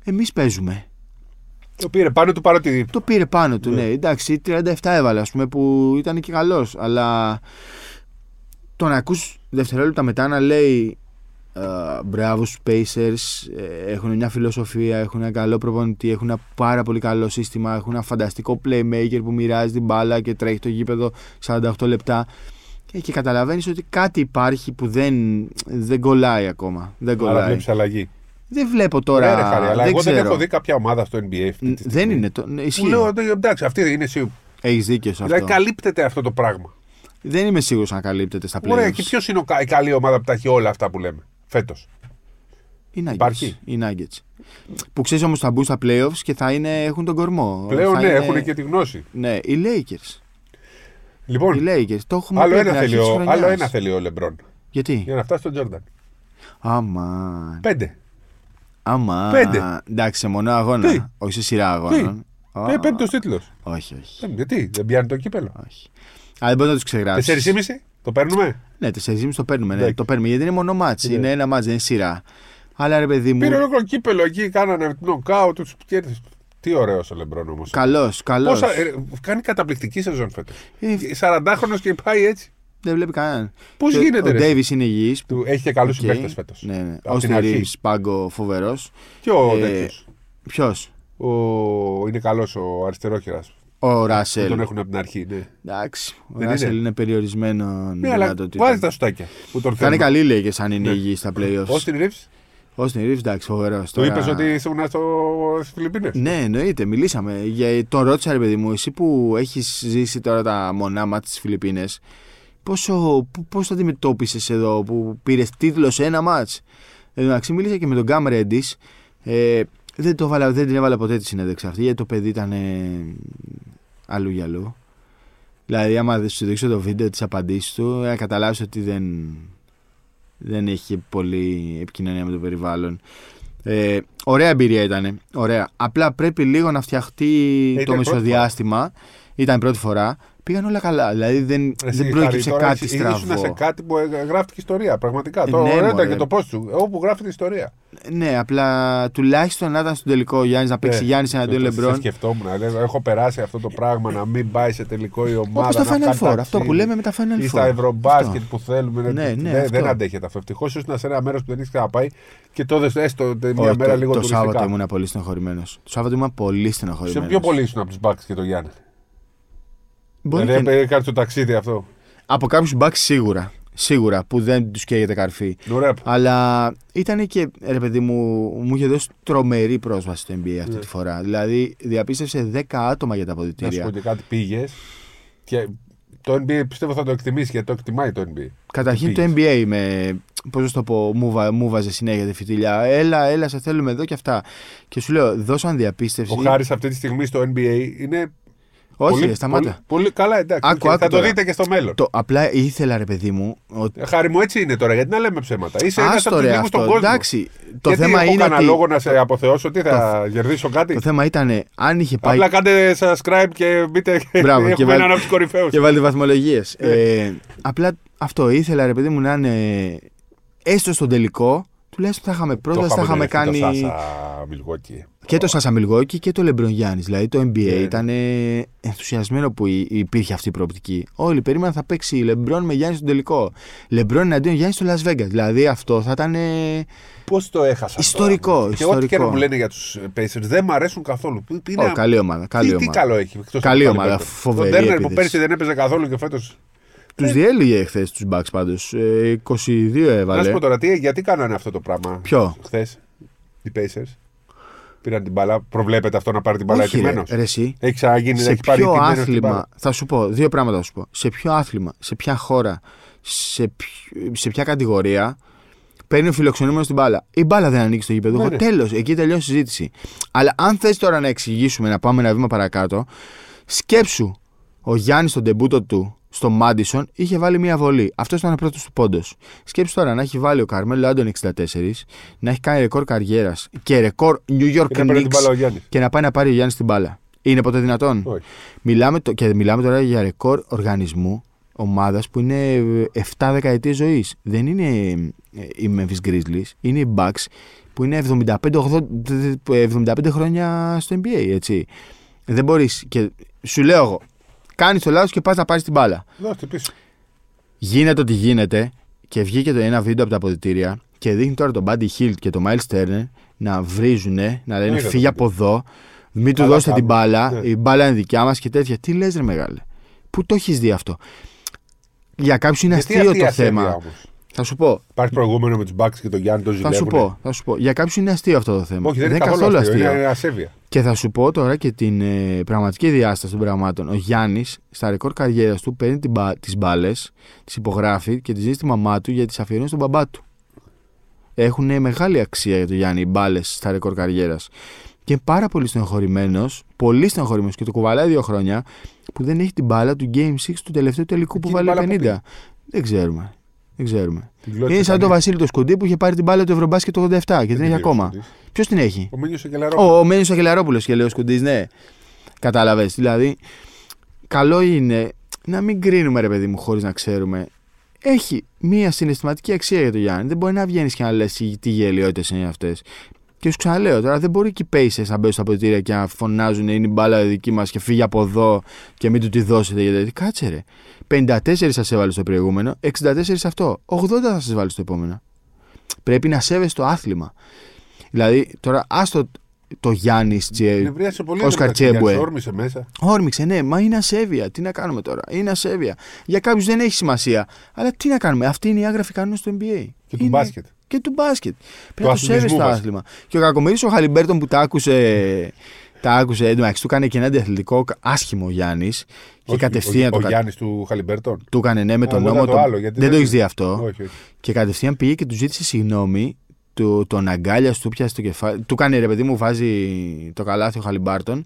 εμείς παίζουμε. Το πήρε πάνω του παρότι. Το πήρε πάνω του, Ναι. ναι. Εντάξει, 37 έβαλε, ας πούμε, που ήταν και καλός. Αλλά τον ακούς δευτερόλεπτα μετά να λέει «Α, μπράβο στους Pacers, ε, έχουν μια φιλοσοφία, έχουν ένα καλό προπονητή, έχουν ένα πάρα πολύ καλό σύστημα, έχουν ένα φανταστικό playmaker που μοιράζει την μπάλα και τρέχει το γήπεδο 48 λεπτά και, και καταλαβαίνεις ότι κάτι υπάρχει που δεν, δεν κολλάει ακόμα. Δεν Άρα κολλάει. βλέπεις αλλαγή. Δεν βλέπω Ωραία, τώρα, ρε, Χαρή, αλλά δεν εγώ δεν ξέρω. έχω δει κάποια ομάδα στο NBA αυτή τη δεν στιγμή. είναι το. ναι, Μου Ισχύει. λέω, «Ε, εντάξει, αυτή είναι σίγουρο. Έχεις δίκιο σε αυτό. Δηλαδή καλύπτεται αυτό το πράγμα. Δεν είμαι σίγουρος αν καλύπτεται στα Ωραία, playoffs. και ποιος είναι ο κα- η καλή ομάδα που τα έχει όλα αυτά που λέμε φέτος; Οι Nuggets. Υπάρχει; Οι Nuggets. Που ξέρεις όμως θα μπουν στα playoffs και θα είναι, έχουν τον κορμό. Πλέον Θα ναι, είναι- έχουν και τη γνώση. Ναι, οι Lakers. Λοιπόν, Οι Lakers. Το έχουμε άλλο πει από ένα, την αρχή θέλει της ο, χρονιάς. άλλο ένα θέλει ο Λεμπρόν. Γιατί; Για να φτάσει στον Τζόρνταν. Άμα. Πέντε. Άμα. Πέντε. Εντάξει, σε μονό αγώνα. Τι; Όχι σε σειρά αγώνων. Α, Ε, πέμπτος τίτλος. Όχι, όχι. Γιατί, δεν πιάνει το κύπελο. όχι. Αλλά δεν μπορεί να τους ξεγράψεις. Τεσσέρι ή μισή, το παίρνουμε; Ναι, 4,5 το παίρνουμε. Ναι, Εντάξει. το παίρνουμε γιατί είναι μόνο μάτς. Ναι. Είναι ένα μάτς, δεν είναι σειρά. Αλλά ρε παιδί μου. Πήρε ολόκληρο κύπελο εκεί, κάνανε νοκάου, τους κέρδισες. Τι ωραίος ο Λεμπρόν όμως. Καλός, καλός. κάνει καταπληκτική σεζόν φέτος. Ε, 40χρονος και πάει έτσι. δεν βλέπει κανέναν. Πώς Και γίνεται, Ο ρε; Ντέιβις είναι υγιής. Του έχει και καλούς Οκ. συμπαίκτες φέτος. Ναι, ναι. Από Ο την αρχή. Ρίβς, πάγκο φοβερός. Και ο Ε, τέτοιος. Ποιος, Ο... Είναι καλός ο αριστερόχειρας. Ο Τον Ράσελ. έχουν από την αρχή. Ναι, Εντάξει, ο Δεν Ράσελ είναι. είναι περιορισμένος. ναι αλλά βάζει τα σουτάκια που τον Θα είναι θέλουν. καλή λέει και σαν είναι Ναι. υγιής στα playoffs. Ο Στην Ρίβς, Ο Στην Ρίβς, εντάξει, φοβερός. του είπες ότι ήσουν στις Φιλιππίνες; Ναι, εννοείται, μιλήσαμε. Για... Τον ρώτησα, ρε παιδί μου, εσύ που έχεις ζήσει τώρα τα μονά μάτια στι Φιλιππίνες, πόσο, πού- πώς το αντιμετώπισες εδώ που πήρες τίτλο σε ένα μάτ. Εντάξει, μίλησα και με τον Γκάμ Ρέντι. Ε, δεν, το βάλα, δεν την έβαλα ποτέ τη συνέντευξη αυτή γιατί το παιδί ήταν ε, αλλού για αλλού. Δηλαδή, άμα δεν σου δείξω το βίντεο της απαντήσει του, να καταλάβεις ότι δεν, δεν έχει πολύ επικοινωνία με το περιβάλλον. Ε, ωραία εμπειρία ήταν. Ωραία. Απλά πρέπει λίγο να φτιαχτεί ήταν το η πρώτη μεσοδιάστημα. Ήταν η πρώτη φορά. Πήγαν όλα καλά. Δηλαδή δεν, Εσύ, δεν προέκυψε Χαρή, τώρα κάτι ήσουν- στραβό. Ήσουν σε κάτι που ε, γράφτηκε ιστορία. Πραγματικά. Ε, το ναι, ωραίο ήταν μωρέ. και το πώς σου. Όπου γράφεται ιστορία. Ναι, απλά τουλάχιστον να ήταν στο τελικό ο Γιάννης να παίξει Ναι. Γιάννης εναντίον Το- το Λεμπρόν. Σκεφτόμουν. λέω, Έχω περάσει αυτό το πράγμα να μην πάει σε τελικό η ομάδα. Όπως τα να Final κάνει Four. Αυτό ταξίδι. που λέμε με τα Final Ή Four. στα Ευρωμπάσκετ Αυτό. που θέλουμε. Ναι, δεν, ναι, δεν, αυτό. δεν αντέχεται αυτό. Ευτυχώ ήσουν σε ένα μέρος που δεν έχεις ξαναπάει και τότε έστω τε- μια Όχι, μέρα το, λίγο το τουριστικά. Σάββατο ήμουν πολύ στενοχωρημένος. Το Σάββατο ήμουν πολύ Σε στενοχωρημένο. πιο πολύ ήσουν από τους Μπάκς και το Γιάννη; Μπορεί Δηλαδή και- έκανε το ταξίδι αυτό. Από κάποιους μπακς σίγουρα. Σίγουρα που δεν τους καίγεται καρφί. Ωραία. Αλλά ήταν και, ρε παιδί μου, μου είχε δώσει τρομερή πρόσβαση στο NBA αυτή Ναι. τη φορά. Δηλαδή, διαπίστευσε 10 άτομα για τα Να σου αποδητήρια. πω και κάτι πήγες. Και το NBA πιστεύω θα το εκτιμήσεις γιατί το εκτιμάει το NBA. Καταρχήν το πήγες. NBA με. Πώς να σου το πω, μου, βα, μου βάζε συνέχεια τη φιτιλιά. Έλα, έλα, σε θέλουμε εδώ και αυτά. Και σου λέω, δώσαν διαπίστευση. Ο Χάρης αυτή τη στιγμή στο NBA είναι. Όχι, πολύ, ρε, σταμάτα. Πολύ, πολύ καλά, εντάξει. Άκου, Και άκου θα το τώρα. δείτε και στο μέλλον. Το, απλά ήθελα, ρε παιδί μου. Ότι... Ε, Χάρη μου, έτσι είναι τώρα, γιατί να λέμε ψέματα. Είσαι ένας Άστο, από του ρε, λίγου στον αυτό. κόσμο. Εντάξει, το γιατί θέμα έχω είναι κανένα ότι. λόγο να σε αποθεώσω, τι θα κερδίσω κάτι; Το θέμα ήταν αν είχε πάει. Απλά κάντε subscribe και μπείτε. *laughs* Μπράβο, και Έχουμε βάλ- έναν από τους κορυφαίους. και βάλτε βαθμολογίες. Ναι. Ε, απλά αυτό ήθελα, ρε παιδί μου, να είναι έστω στον τελικό. Τουλάχιστον θα είχαμε πρόσβαση, θα είχαμε κάνει. Το Σάσα Μιλγόκι. Και το Σάσα Μιλγόκη και το Λεμπρον Γιάννης. Δηλαδή το NBA Ναι. ήταν ενθουσιασμένο που υ- υπήρχε αυτή η προοπτική. Όλοι περίμεναν θα παίξει Λεμπρόν με Γιάννη στον τελικό. Λεμπρόν εναντίον Γιάννη στο Las Vegas. Δηλαδή αυτό θα ήταν. Πώς το έχασα. Ιστορικό, τώρα. Και ό,τι και ιστορικό. να μου λένε για τους Pacers δεν μ' αρέσουν καθόλου. Είναι- Ω, καλή ομάδα. Καλή τι, τι ομάδα. καλό έχει. εκτός Καλή από το ομάδα, Halliburton. φοβερή Τον Turner που επίθεση. πέρσι δεν έπαιζε καθόλου και φέτος. Τους διέλυγε χθε τους Bucks πάντως. 22 Να σου έβαλε. πω τώρα, τι, γιατί κάνανε αυτό το πράγμα. Ποιο; Χθες. Οι Pacers; Πήραν την μπάλα. Προβλέπετε αυτό να πάρει την μπάλα Όχι, ρε, ετοιμένο. ρε, εσύ. Έχει ξαναγίνει να σε έχει πάρει ποιο ετοιμένος την άθλημα, μπάλα. θα σου πω, δύο πράγματα θα σου πω. Σε ποιο άθλημα, σε ποια χώρα, σε, ποιο- σε ποια κατηγορία παίρνει ο φιλοξενούμενος την μπάλα. Η μπάλα δεν ανοίξει στο γήπεδο. Ναι, ναι. Τέλος, εκεί τελειώσει η συζήτηση. Αλλά αν θες τώρα να εξηγήσουμε, να πάμε ένα βήμα παρακάτω, σκέψου ο Γιάννης στον τεμπούτο του στο Μάντισον είχε βάλει μία βολή. Αυτός ήταν ο πρώτος του πόντος. Σκέψου τώρα να έχει βάλει ο Καρμέλο Άντων 64, να έχει κάνει ρεκόρ καριέρας και ρεκόρ New York Και να παίρνει την μπάλα ο Knicks Γιάννης. και να πάει να πάρει ο Γιάννης την μπάλα. Είναι ποτέ δυνατόν; Όχι. Μιλάμε, το, και μιλάμε τώρα για ρεκόρ οργανισμού ομάδας που είναι ε, 7 δεκαετίες ζωής. Δεν είναι ε, οι Memphis Grizzlies, είναι οι Bucks που είναι 75, 80, 75 χρόνια στο NBA. Έτσι. Δεν μπορείς. Και σου λέω εγώ, κάνεις το λάθος και πας να πάρεις την μπάλα. Δώστε πίσω. Γίνεται ό,τι γίνεται και βγήκε το ένα βίντεο από τα αποδητήρια και δείχνει τώρα τον Buddy Hill και τον Miles Turner να βρίζουνε, να λένε Ναι, είδα φύγε το από εδώ, μην του Καλά δώσετε την κάνουν. μπάλα, Ναι. η μπάλα είναι δικιά μας και τέτοια. Τι λες ρε μεγάλε, πού το έχεις δει αυτό; Για κάποιους είναι Γιατί αστείο αυτή η το ασέβεια θέμα. όμως; Θα σου πω, Υπάρχει προηγούμενο με τους Bucks και τον Γιάννη, τον θα ζηλεύουνε. σου πω, θα σου πω. Για κάποιους είναι αστείο αυτό το θέμα. Όχι, δεν, είναι καθόλου αστείο. Είναι ασέβεια. Και θα σου πω τώρα και την ε, πραγματική διάσταση των πραγμάτων. Ο Γιάννης, στα ρεκόρ καριέρας του, παίρνει τις μπάλες, τις υπογράφει και τι δίνει στη μαμά του για τις αφιερώνει στον μπαμπά του. Έχουν μεγάλη αξία για τον Γιάννη οι μπάλες στα ρεκόρ καριέρας. Και είναι πάρα πολύ στενοχωρημένος, πολύ στενοχωρημένος και το κουβαλάει δύο χρόνια που δεν έχει την μπάλα του Game 6 του τελευταίου τελικού που Εκείνη η βάλε μπάλα που 50. Δεν ξέρουμε. Δεν ξέρουμε. Την κλώτησε Είναι σαν τον κανείς. Βασίλη το Σκοντή που είχε πάρει την μπάλα του Ευρωμπάσκετ το 87 και την Δεν έχει είναι ακόμα. ο Ποιος την έχει; Ο Μίνιος ο Κελαρό. Ο, ο Μένιος Αγγελαρόπουλος και λέει ο Σκουντής, ναι. Κατάλαβες. Δηλαδή, καλό είναι να μην κρίνουμε, ρε παιδί μου, χωρίς να ξέρουμε. Έχει μία συναισθηματική αξία για τον Γιάννη. Δεν μπορεί να βγαίνεις και να λες τι γελιότητες είναι αυτές. Και σου ξαναλέω τώρα, δεν μπορεί και οι Pacers να μπαίνουν στα ποτήρια και να φωνάζουν είναι η μπάλα δική μας και φύγει από εδώ και μην του τη δώσετε. Γιατί κάτσε ρε. 54 σα έβαλε στο προηγούμενο, 64 αυτό. 80 θα σα βάλει στο επόμενο. Πρέπει να σέβεσαι το άθλημα. Δηλαδή, τώρα άστο το Γιάννης Τσε. Νευρίασε πολύ. Όσκαρ μεταξύ Γιάννης, Τσέμπουε. Όρμησε μέσα. Όρμηξε, ναι, μα είναι ασέβεια. Τι να κάνουμε τώρα. Είναι ασέβεια. Για κάποιους δεν έχει σημασία. Αλλά τι να κάνουμε. Αυτή είναι η άγραφη κανόνα του NBA. Και του Είναι- μπάσκετ. Και του μπάσκετ. Πρέπει Του να το σέβεσαι αθλητισμού το βασικά. άθλημα. Και ο Κακομοίρης ο Χαλιμπέρτον που τα άκουσε. Τα άκουσε εντάξει, του έκανε και ένα αντιαθλητικό άσχημο ο Γιάννης. Και Όχι, κατευθείαν ο, το ο κα- Γιάννης του Χαλιμπέρτον; του έκανε ναι με Α, τον εγώ είδα νόμο. το τον- άλλο, γιατί Δεν το δεν- έχεις δει αυτό. Όχι, όχι. Και κατευθείαν πήγε και του ζήτησε συγγνώμη. Του, τον αγκάλια του πιάσει το κεφάλι. Του κάνει ρε παιδί μου, βάζει το καλάθι ο Χαλιμπάρτον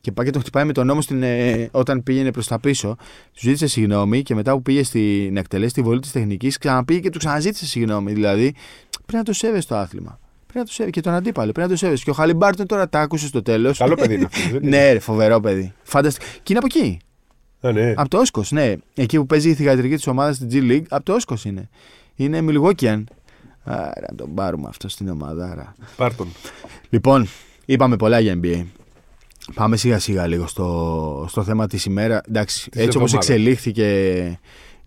και πάει και τον χτυπάει με τον νόμο στην, ε, όταν πήγαινε προς τα πίσω. Του ζήτησε συγγνώμη και μετά που πήγε στην, να εκτελέσει τη βολή της τεχνικής, ξαναπήγε και του ξαναζήτησε συγγνώμη. Δηλαδή πρέπει να το σέβεσαι το άθλημα. Πρέπει να το σέβεσαι και τον αντίπαλο. Πρέπει να το σέβεσαι. Και ο Χαλιμπάρτον τώρα τα άκουσε στο τέλος. Καλό παιδί είναι αυτό. δεν είναι. *laughs* ναι, ρε, φοβερό παιδί. Φανταστικό. Και είναι από εκεί. Α, ναι. Από το Όσκος, ναι. Εκεί που παίζει η θηγατρική της ομάδας στην G League, από το Όσκος είναι. Είναι Milwaukeean. Άρα να τον πάρουμε αυτό στην ομάδα. Άρα. Πάρτον. Λοιπόν, είπαμε πολλά για NBA. Πάμε σιγά σιγά λίγο στο, στο θέμα της ημέρα. Εντάξει, Της έτσι όπως εβδομάδας. εξελίχθηκε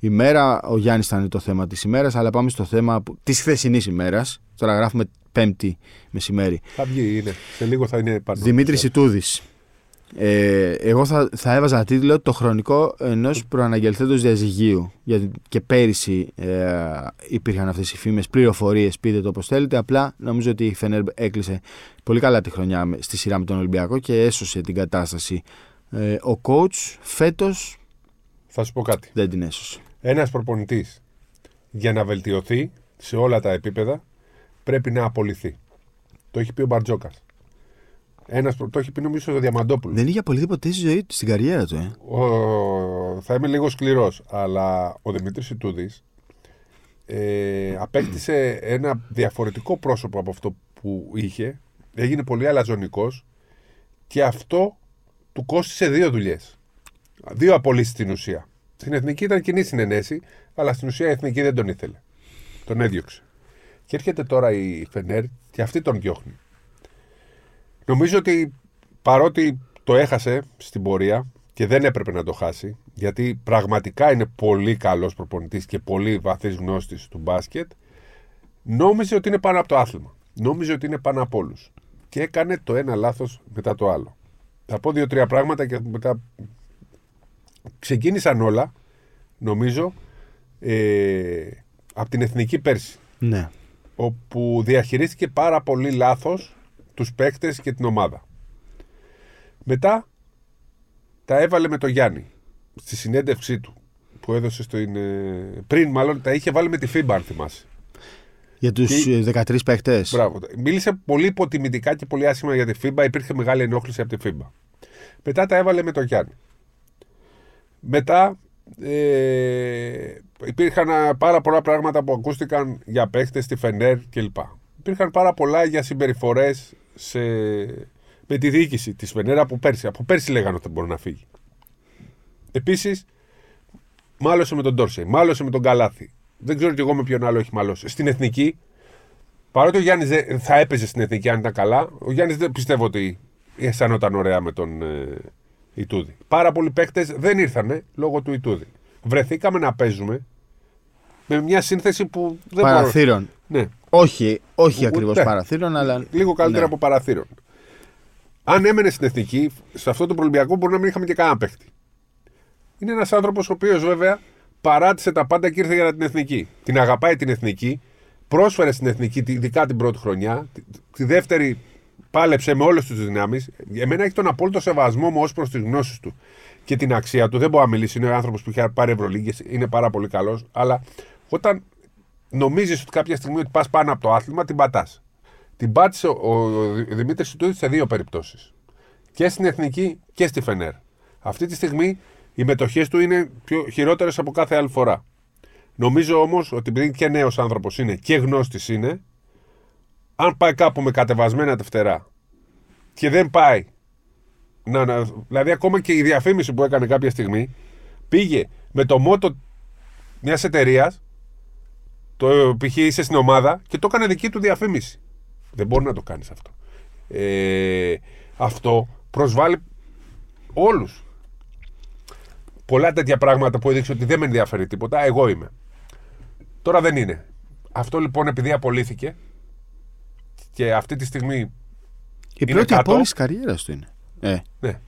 η μέρα, ο Γιάννης ήταν το θέμα της ημέρας, αλλά πάμε στο θέμα της χθεσινής ημέρας. Τώρα γράφουμε Πέμπτη μεσημέρι. Θα βγει, είναι. Σε λίγο θα είναι Πάρτον. Δημήτρης Ιτούδης. Ε, εγώ θα, θα έβαζα τίτλο το χρονικό ενός προαναγγελθέντος διαζυγίου. Γιατί και πέρυσι ε, υπήρχαν αυτές οι φήμες, πληροφορίες, πείτε το όπως θέλετε. Απλά νομίζω ότι η Φενέρ έκλεισε πολύ καλά τη χρονιά με- στη σειρά με τον Ολυμπιακό και έσωσε την κατάσταση. Ε, ο coach φέτος Θα σου πω κάτι. δεν την έσωσε. Ένας προπονητής για να βελτιωθεί σε όλα τα επίπεδα πρέπει να απολυθεί. Το έχει πει ο Μπαρτζόκας. Ένας, προ- το έχει πει νομίζω ο Διαμαντόπουλος. Δεν είχε απολυθεί ποτέ στη ζωή του, στην καριέρα του. Ε. Ο, θα είμαι λίγο σκληρός, αλλά ο Δημήτρης Ιτούδης ε, απέκτησε ένα διαφορετικό πρόσωπο από αυτό που είχε. Έγινε πολύ αλαζονικός και αυτό του κόστησε δύο δουλειές. Δύο απολύσεις στην ουσία. Στην εθνική ήταν κοινή συνενέση, αλλά στην ουσία η εθνική δεν τον ήθελε. Τον έδιωξε. Και έρχεται τώρα η Φενέρ και αυτή τον διώχνει. Νομίζω ότι παρότι το έχασε στην πορεία και δεν έπρεπε να το χάσει, γιατί πραγματικά είναι πολύ καλός προπονητής και πολύ βαθύς γνώστης του μπάσκετ, νόμιζε ότι είναι πάνω από το άθλημα. Νόμιζε ότι είναι πάνω από όλους. Και έκανε το ένα λάθος μετά το άλλο. Θα πω δύο-τρία πράγματα και μετά ξεκίνησαν όλα, νομίζω, ε, από την εθνική πέρσι Ναι. όπου διαχειρίστηκε πάρα πολύ λάθος τους παίκτες και την ομάδα. Μετά τα έβαλε με το Γιάννη στη συνέντευξή του που έδωσε στο, ε, πριν μάλλον τα είχε βάλει με τη FIBA αν θυμάσαι. Για τους Και- 13 παίκτες. Μπράβο. Μίλησε πολύ υποτιμητικά και πολύ άσχημα για τη FIBA. Υπήρχε μεγάλη ενόχληση από τη FIBA. Μετά τα έβαλε με τον Γιάννη. Μετά ε, υπήρχαν α, πάρα πολλά πράγματα που ακούστηκαν για παίχτες στη Φενέρ κλπ. Υπήρχαν πάρα πολλά για συμπεριφορές σε... με τη διοίκηση της Φενέρ από πέρσι. Από πέρσι λέγανε ότι μπορεί να φύγει. Επίσης, μάλωσε με τον Ντόρσεϊ, μάλωσε με τον Καλάθι. Δεν ξέρω κι εγώ με ποιον άλλο έχει μαλώσει. Στην εθνική, παρότι ο Γιάννης θα έπαιζε στην εθνική αν ήταν καλά, ο Γιάννης δεν πιστεύω ότι αισθανόταν ωραία με τον ε, Ιτούδη. Πάρα πολλοί παίκτες δεν ήρθανε λόγω του Ιτούδη. Βρεθήκαμε να παίζουμε με μια σύνθεση που δεν μπορώ. Παραθύρων. Ναι, Όχι, όχι Ούτε. ακριβώς παραθύρων, αλλά. λίγο καλύτερα Ναι. από παραθύρων. Αν έμενε στην εθνική, σε αυτό το Ολυμπιακό μπορεί να μην είχαμε και κανένα παίχτη. Είναι ένας άνθρωπος ο οποίος βέβαια παράτησε τα πάντα και ήρθε για την εθνική. Την αγαπάει την εθνική, πρόσφερε στην εθνική, τη- ειδικά την πρώτη χρονιά. Τη, τη δεύτερη πάλεψε με όλες τις δυνάμεις. Εμένα έχει τον απόλυτο σεβασμό μου ως προς τις γνώσεις του και την αξία του. Δεν μπορώ να μιλήσει. Είναι ο άνθρωπος που έχει πάρει Ευρωλίγκες, είναι πάρα πολύ καλός. Αλλά όταν νομίζεις ότι κάποια στιγμή ότι πας πάνω από το άθλημα, την πατάς. Την πάτησε ο, ο Δημήτρης Τούδη σε δύο περιπτώσεις. Και στην Εθνική και στη Φενέρ. Αυτή τη στιγμή οι μετοχές του είναι πιο χειρότερες από κάθε άλλη φορά. Νομίζω όμως ότι επειδή και νέος άνθρωπος είναι και γνώστης είναι, αν πάει κάπου με κατεβασμένα τα φτερά και δεν πάει. Να, να, δηλαδή, ακόμα και η διαφήμιση που έκανε κάποια στιγμή πήγε με το μότο μιας εταιρείας, το π.χ. είσαι στην ομάδα και το έκανε δική του διαφήμιση. Δεν μπορεί να το κάνεις αυτό. Ε, αυτό προσβάλλει όλους. Πολλά τέτοια πράγματα που έδειξε ότι δεν με ενδιαφέρει τίποτα, εγώ είμαι. Τώρα δεν είναι. Αυτό λοιπόν επειδή απολύθηκε και αυτή τη στιγμή Η Είναι πρώτη κάτω. απόλυση καριέρας του είναι. Ε. ναι,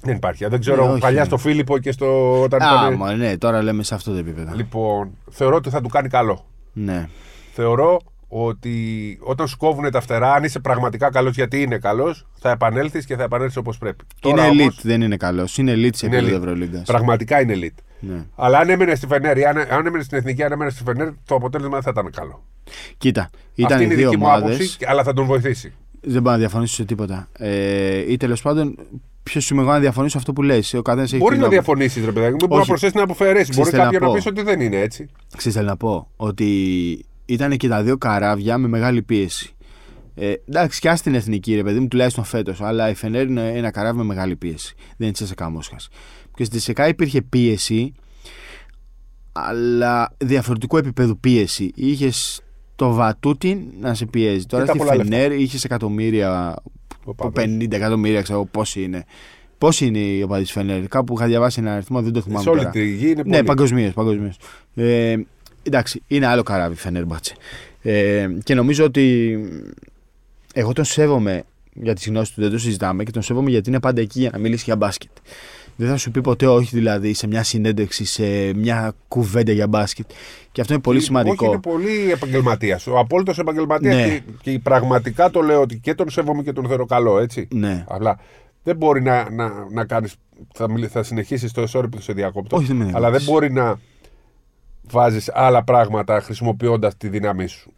δεν υπάρχει. Δεν ξέρω, Ναι, όχι, παλιά ναι. στο Φίλιππο και στο. Όταν Α, ήταν- μα, ναι, τώρα λέμε σε αυτό το επίπεδο. Λοιπόν, θεωρώ ότι θα του κάνει καλό. Ναι. Θεωρώ ότι όταν σου κόβουν τα φτερά, αν είσαι πραγματικά καλός, γιατί είναι καλός, θα επανέλθεις και θα επανέλθεις όπως πρέπει. είναι Τώρα elite, όμως, δεν είναι καλός. Είναι elite σε είναι επίπεδο elite. Ευρωλίγκας. Πραγματικά είναι elite. Ναι. Αλλά αν έμενε στη Φενέρ ή αν, αν έμενε στην Εθνική, αν έμενε στη Φενέρ, το αποτέλεσμα δεν θα ήταν καλό. Κοίτα, ήταν Αυτή οι είναι η δύο δική μου ομάδες. άποψη, αλλά θα τον βοηθήσει. Δεν μπορώ να διαφωνήσω σε τίποτα. Ε, ή τέλος πάντων, ποιος είμαι εγώ να διαφωνήσω αυτό που λες. Ο καθένας έχει Μπορεί την να άποψη. διαφωνήσεις, ρε παιδάκι μου, μπορεί να Όχι. προσθέσεις να αποφαιρέσει. Ξέρεις Μπορεί τι θέλω κάποιον να να πω. πεις ότι δεν είναι έτσι. Ξέρεις, θέλω να πω ότι ήταν και τα δύο καράβια με μεγάλη πίεση. Ε, εντάξει, και στην εθνική, ρε παιδί μου, τουλάχιστον φέτος. Αλλά η Φενέρ είναι ένα καράβι με μεγάλη πίεση. Δεν είναι σε Μόσχα. Και στη ΣΕΚΑ υπήρχε πίεση, αλλά διαφορετικού επίπεδου πίεση. Είχες το Βατούτιν να σε πιέζει. Τώρα τα στη πολλά λεφτά. Φενέρ είχες εκατομμύρια, Ο από Παύλος. 50 εκατομμύρια, ξέρω πόσοι είναι. Πόσοι είναι οι οπαδοί της Φενέρ. Κάπου είχα διαβάσει ένα αριθμό, δεν το θυμάμαι Σε όλη τώρα. τη γη είναι Ναι, πολύ. παγκοσμίως. Παγκοσμίως. Ε, εντάξει, είναι άλλο καράβι Φενέρμπατσε. Ε, και νομίζω ότι εγώ τον σέβομαι για τις γνώσεις του, δεν το συζητάμε και τον σέβομαι γιατί είναι πάντα εκεί για να μιλήσει για μπάσκετ. Δεν θα σου πει ποτέ όχι δηλαδή σε μια συνέντευξη, σε μια κουβέντα για μπάσκετ. Και αυτό είναι πολύ σημαντικό. Όχι, είναι πολύ επαγγελματίας. Ο απόλυτος επαγγελματίας Ναι. και, και πραγματικά το λέω ότι και τον σέβομαι και τον θεωρώ καλό, έτσι. Ναι. Αλλά δεν μπορεί να, να, να κάνεις. Θα, μιλ- θα συνεχίσεις το εσόρυπο σε διακόπτω. Όχι, δεν με αλλά δεν διακόπτεις. μπορεί να βάζεις άλλα πράγματα χρησιμοποιώντας τη δύναμή σου.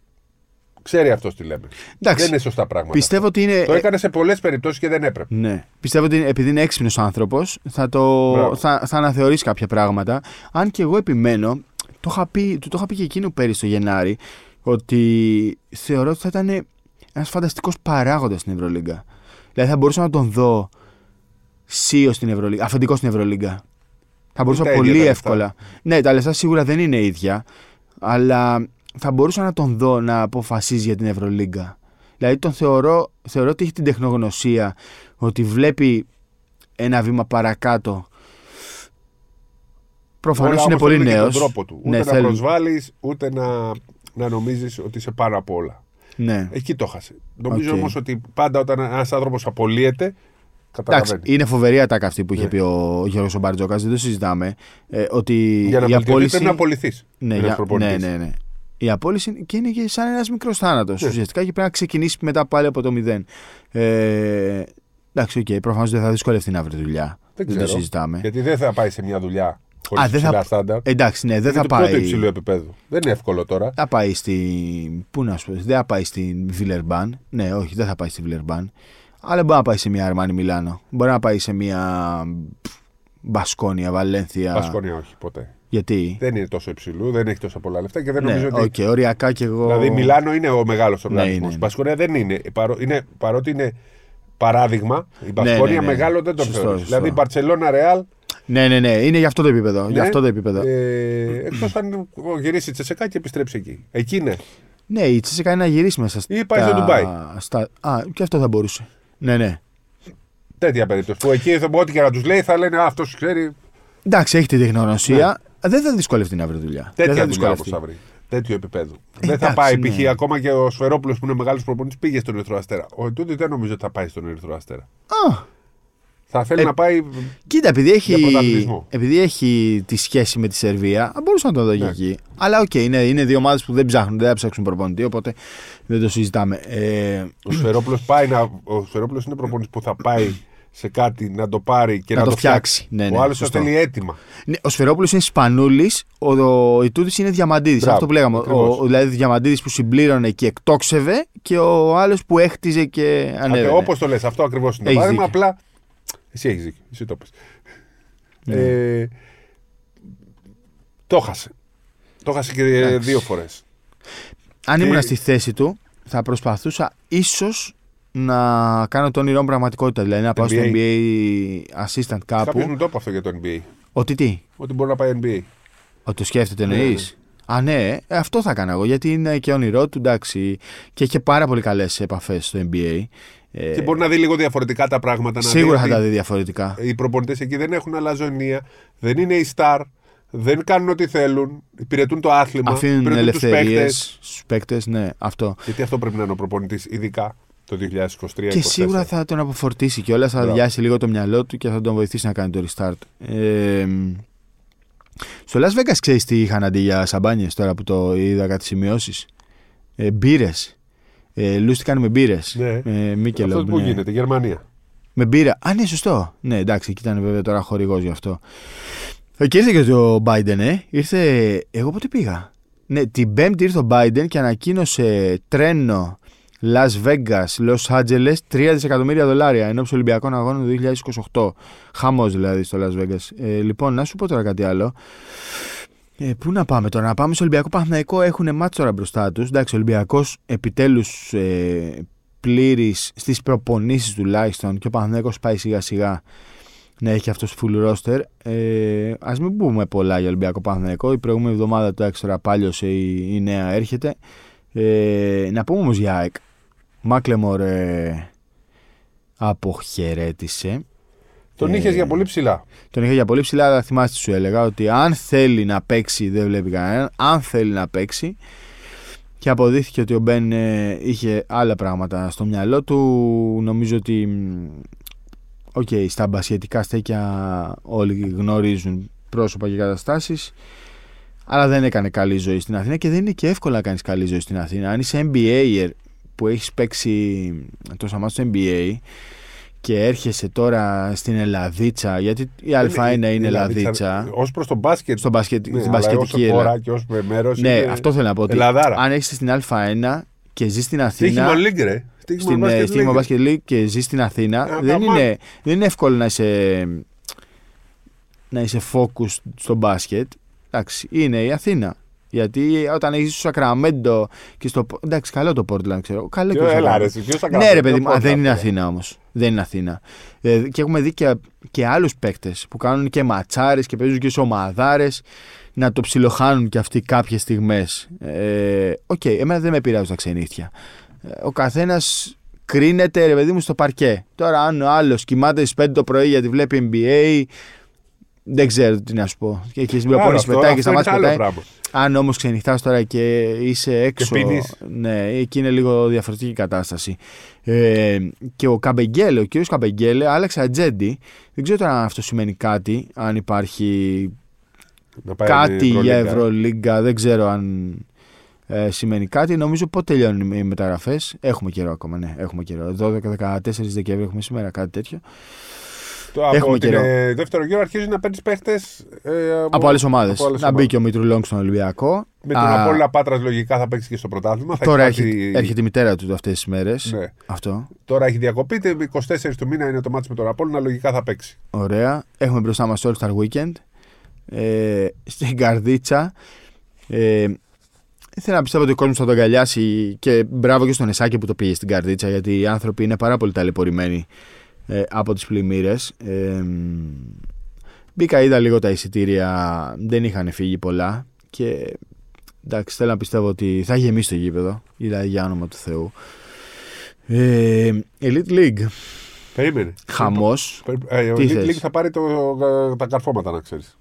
Ξέρει αυτός τι λέμε. Εντάξει, δεν είναι σωστά πράγματα. Πιστεύω ότι είναι. Το έκανε σε πολλές περιπτώσεις και δεν έπρεπε. Ναι. Πιστεύω ότι επειδή είναι έξυπνος άνθρωπος, θα, το, Μπράβο. θα, θα αναθεωρήσει κάποια πράγματα. Αν και εγώ επιμένω, το είχα πει, του το είχα πει και εκείνο πέρυσι το Γενάρη, ότι θεωρώ ότι θα ήταν ένας φανταστικός παράγοντας στην Ευρωλίγκα. Δηλαδή θα μπορούσα να τον δω σίω στην Ευρωλίγκα, αφεντικός στην Ευρωλίγκα. Θα μπορούσα τα ίδια πολύ τα λεφτά. εύκολα. Ναι, τα λεφτά σίγουρα δεν είναι ίδια, αλλά θα μπορούσα να τον δω να αποφασίζει για την Ευρωλίγκα. Δηλαδή τον θεωρώ, θεωρώ ότι έχει την τεχνογνωσία, ότι βλέπει ένα βήμα παρακάτω. Προφανώς Όλα είναι όμως πολύ θέλουν και νέος. τον τρόπο του. Ούτε Ναι, να θέλουν. προσβάλλεις, ούτε να, να νομίζεις ότι είσαι πάνω απ' όλα. Ναι. Εκεί το 'χασε. Νομίζω Οκ. όμως ότι πάντα όταν ένας άνθρωπος απολύεται, Εντάξει, καταλαβαίνει. είναι φοβερή ατάκα αυτή που είχε Ναι. πει ο Γιώργος Μπαρτζόκας, δεν το συζητάμε. Ε, ότι Για να η βελτιωθεί απόλυση. πρέπει να απολυθείς. ναι, για- ναι, ναι, ναι. Η απόλυση είναι- και είναι και σαν ένας μικρός θάνατος. Ναι. Ουσιαστικά και πρέπει να ξεκινήσει μετά πάλι από το μηδέν. Ε, εντάξει, οκ, προφανώς δεν θα δυσκολευτεί να βρει δουλειά. Δεν Δεν, ξέρω. το συζητάμε. Γιατί δεν θα πάει σε μια δουλειά Χωρίς Α, δεν θα- ψηλά στάνταρ. Εντάξει, ναι, δεν Είναι θα το πρώτο πάει. υψηλό επίπεδο. Δεν είναι εύκολο τώρα. Θα πάει στην. Πού να σου πω, δεν θα πάει στην Βιλερμπάν. Ναι, όχι, δεν θα πάει στη Βιλερμπάν. Αλλά μπορεί να πάει σε μια Αρμάνι Μιλάνο. Μπορεί να πάει σε μια πφ, Μπασκόνια, Βαλένθια. Μπασκόνια όχι ποτέ. Γιατί; Δεν είναι τόσο υψηλού, δεν έχει τόσα πολλά λεφτά και δεν Ναι, νομίζω ότι. οκ, οριακά κι εγώ. Δηλαδή, Μιλάνο είναι ο μεγάλος Ναι, οργανισμός. είναι, Η είναι. Μπασκόνια δεν είναι. Παρό... είναι. Παρότι είναι παράδειγμα, η Μπασκόνια ναι, ναι. μεγάλο δεν το Σωστό, θεωρείς. σωστό. Δηλαδή, Μπαρσελόνα, Ρεάλ. Ναι, ναι, ναι, είναι για αυτό το επίπεδο. Για αυτό το επίπεδο. Ε, Εκτός αν γυρίσει η Τσεσεκά και επιστρέψει εκεί. Εκεί είναι. Ναι, η Τσέσσεκα είναι να γυρίσει μέσα στα. Ή πάει στο Ντουμπάι. Στα... Α, και αυτό θα μπορούσε. Ναι, ναι. Τέτοια περίπτωση. Που εκεί θα- ό,τι και να τους λέει θα λένε Αυτός ξέρει. Εντάξει, έχει τη τεχνογνωσία. Δεν θα δυσκολευτεί να βρει δουλειά. δεν Ναι. Τέτοια θα δουλειά όμω δυσκολευτεί. θα βρει. Τέτοιο επίπεδο. Ε, δεν θα εντάξει, πάει π.χ. ναι. ακόμα και ο Σφερόπουλος που είναι μεγάλος προπονητής πήγε στον Ερυθρό Αστέρα. Ο Ετούδη δεν νομίζω ότι θα πάει στον Ερυθρό Αστέρα. Α, Θα θέλει Ε, να πάει. Κοίτα, επειδή έχει, Για πρωταθλητισμό. επειδή έχει τη σχέση με τη Σερβία, θα μπορούσα να το δω και Ναι. εκεί. Αλλά οκ, είναι, είναι δύο ομάδες που δεν ψάχνουν, δεν θα ψάξουν προπονητή, οπότε δεν το συζητάμε. Ε, Ο Σφαιρόπουλος πάει να. Ο Σφαιρόπουλος είναι προπονητής που θα πάει σε κάτι να το πάρει και Να να, το φτιάξει. Ναι, ναι, ο άλλος θα σωστό. θέλει έτοιμα. ναι, ο Σφαιρόπουλος είναι Σπανούλης, ο, ο Ιτούδης είναι Διαμαντίδης. Μπράβο, Αυτό που λέγαμε. Ο, ακριβώς. ο, δηλαδή Διαμαντίδης που συμπλήρωνε και εκτόξευε και ο άλλος που έχτιζε και ανέβαινε. Όπως το λες, αυτό ακριβώς είναι το Έχεις παράδειγμα. δίκιο. Απλά. Εσύ έχεις δίκιο. Εσύ το πες. Ναι. Ε, το χάσε. Το χάσε και Εντάξει. δύο φορές. Αν Και- ήμουν στη θέση του, θα προσπαθούσα ίσως να κάνω το όνειρό μου πραγματικότητα. Δηλαδή να πάω στο NBA. NBA assistant κάπου. Κάποιο μου το είπε αυτό για το NBA. Ότι τι, Ότι μπορεί να πάει NBA. ότι το σκέφτεται Ναι, εννοείς; ναι. Α, ναι, ε, αυτό θα έκανα εγώ. Γιατί είναι και όνειρό του, εντάξει. Και έχει πάρα πολύ καλές επαφές στο NBA. Ε, Και μπορεί να δει λίγο διαφορετικά τα πράγματα. να σίγουρα δει θα ότι τα δει διαφορετικά. Οι προπονητές εκεί δεν έχουν αλαζονία, δεν είναι οι star, δεν κάνουν ό,τι θέλουν, υπηρετούν το άθλημα, Αφήνουν υπηρετούν τους ελευθερίες παίκτες. στους παίκτες, ναι, αυτό. Γιατί αυτό πρέπει να είναι ο προπονητής, ειδικά το 2023. Και σίγουρα θα τον αποφορτήσει και όλα, θα Μπράβο. αδειάσει λίγο το μυαλό του και θα τον βοηθήσει να κάνει το restart. Ε, στο Las Vegas ξέρεις τι είχαν αντί για σαμπάνιες τώρα που το είδα κάτι σημειώσεις; Ε, μπύρες. Ε, λούστηκαν με μπύρες. Ναι. Ε, Μίκελο. Αυτό που ναι. γίνεται, Γερμανία. Με μπύρα. Α, ναι, σωστό. Ναι, εντάξει, εκεί ήταν βέβαια τώρα χορηγός γι' αυτό. Ε, Και ήρθε και ο Biden, ε. Ήρθε. Εγώ πότε πήγα; Ναι, την Πέμπτη ήρθε ο Biden και ανακοίνωσε τρένο Las Vegas, Los Angeles 3 δισεκατομμύρια δολάρια ενώ Ολυμπιακών Αγώνων του 2028. Χαμός δηλαδή στο Las Vegas. Ε, λοιπόν, να σου πω τώρα κάτι άλλο. Ε, πού να πάμε τώρα, να πάμε στο Ολυμπιακό Παναθηναϊκό. Έχουν μάτς τώρα μπροστά τους. Εντάξει, ο Ολυμπιακός επιτέλους ε, πλήρης στις προπονήσεις τουλάχιστον και ο Παναθηναϊκός πάει σιγά σιγά να έχει αυτός full roster. Ε, Α μην πούμε πολλά για Ολυμπιακό Παναθηναϊκό. Η προηγούμενη εβδομάδα το έξτρα πάλιωσε η, η νέα έρχεται. Ε, να πούμε όμως για ΑΕΚ. Μάκλεμορ ε, αποχαιρέτησε. Τον Ε, είχε για πολύ ψηλά. Τον είχα για πολύ ψηλά, αλλά θυμάστε τι σου έλεγα ότι αν θέλει να παίξει δεν βλέπει κανέναν. Αν θέλει να παίξει. Και αποδείχθηκε ότι ο Μπεν ε, είχε άλλα πράγματα στο μυαλό του. Νομίζω ότι. μ, Οκ, στα μπασχετικά στέκια όλοι γνωρίζουν πρόσωπα και καταστάσεις αλλά δεν έκανε καλή ζωή στην Αθήνα και δεν είναι και εύκολο να κάνεις καλή ζωή στην Αθήνα. Αν είσαι NBA που έχεις παίξει τόσα μάτια στο NBA και έρχεσαι τώρα στην Ελλαδίτσα, γιατί η Α1 είναι Ελλαδίτσα, Ω προς τον μπάσκετ. στο μπασκετ, ναι, στην αλλά ως μπασκετική Ελλάδα. χώρα και ως μέρος. Ναι, αυτό θέλω να πω. Ότι Ελλαδάρα. αν έχεις στην Α1 και ζεις στην Αθήνα. Στίχημα League, ρε. Στίχημα στην ε, Basket Στίγμα League. Basket League και ζεις στην Αθήνα, Ε, δεν, καμά. είναι, δεν είναι εύκολο να είσαι, να είσαι focus στο μπάσκετ. Εντάξει, είναι η Αθήνα. Γιατί όταν έχεις στο Σακραμέντο και στο. Εντάξει, καλό το Portland, ξέρω. Καλό και Ποιο- το Έλα, ρε, Sacramento. ποιος θα Ναι, κάνει, ρε ποιο παιδί μου, α, Portland, δεν είναι ρε; Αθήνα όμως. Δεν είναι Αθήνα. Ε, και έχουμε δει και, και άλλους παίκτες που κάνουν και ματσάρες και παίζουν και σε ομαδάρες να το ψιλοχάνουν και αυτοί κάποιες στιγμές. Ε, Οκ, εμένα δεν με πειράζουν τα ξενύχτια. Ε, Ο καθένας κρίνεται, ρε παιδί μου, στο παρκέ. Τώρα, αν ο άλλος κοιμάται στις 5 το πρωί γιατί βλέπει NBA, δεν ξέρω τι να σου πω. Και έχεις στην Άρα, προπόνηση αυτό- πετάει και αυτό στα είναι μάτια άλλο πετάει. πράγμα. Αν όμως ξενυχτά τώρα και είσαι έξω. πίνεις. ναι, εκεί είναι λίγο διαφορετική η κατάσταση. Ε, και ο Καμπεγγέλε, ο κύριος Καμπεγγέλε, άλλαξε ατζέντη. Δεν ξέρω τώρα αν αυτό σημαίνει κάτι, αν υπάρχει Να πάει κάτι η για Ευρωλίγκα. Ευρωλίγκα. Δεν ξέρω αν ε, σημαίνει κάτι. Νομίζω πότε τελειώνουν οι μεταγραφές. Έχουμε καιρό ακόμα, ναι, έχουμε καιρό. 12-14 Δεκέμβρη έχουμε σήμερα, κάτι τέτοιο. Το, από Έχουμε την, καιρό. ε, δεύτερο γύρο αρχίζει να παίρνεις παίχτες. Ε, Από άλλες ομάδες. από άλλες Να μπει ομάδες. και ο Μήτρου Λόγκ στον Ολυμπιακό. Με τον Α, Απόλλωνα Πάτρας λογικά θα παίξει και στο πρωτάθλημα. Θα Τώρα έχει έρχεται, πάρει- έρχεται η μητέρα του αυτές τις μέρες. Ναι. Αυτό. Τώρα έχει διακοπή. τε- 24 του μήνα είναι το μάτι με τον Απόλλωνα. Λογικά θα παίξει. Ωραία. Έχουμε μπροστά μας το All Star Weekend. Ε, στην Καρδίτσα. Ε, Ήθελα να πιστεύω ότι ο κόσμος θα τον αγκαλιάσει και μπράβο και στον Εσάκη που το πήγε στην Καρδίτσα γιατί οι άνθρωποι είναι πάρα πολύ ταλαιπωρημένοι ε, από τις πλημμύρες. Ε, μπήκα, είδα λίγο τα εισιτήρια, δεν είχαν φύγει πολλά και εντάξει, θέλω να πιστεύω ότι θα γεμίσει το γήπεδο. Είδα για όνομα του Θεού. Ε, Elite League. Περίμενε. Χαμός. Ε, ο Τι Elite θες; League θα πάρει το, τα καρφώματα, να ξέρεις.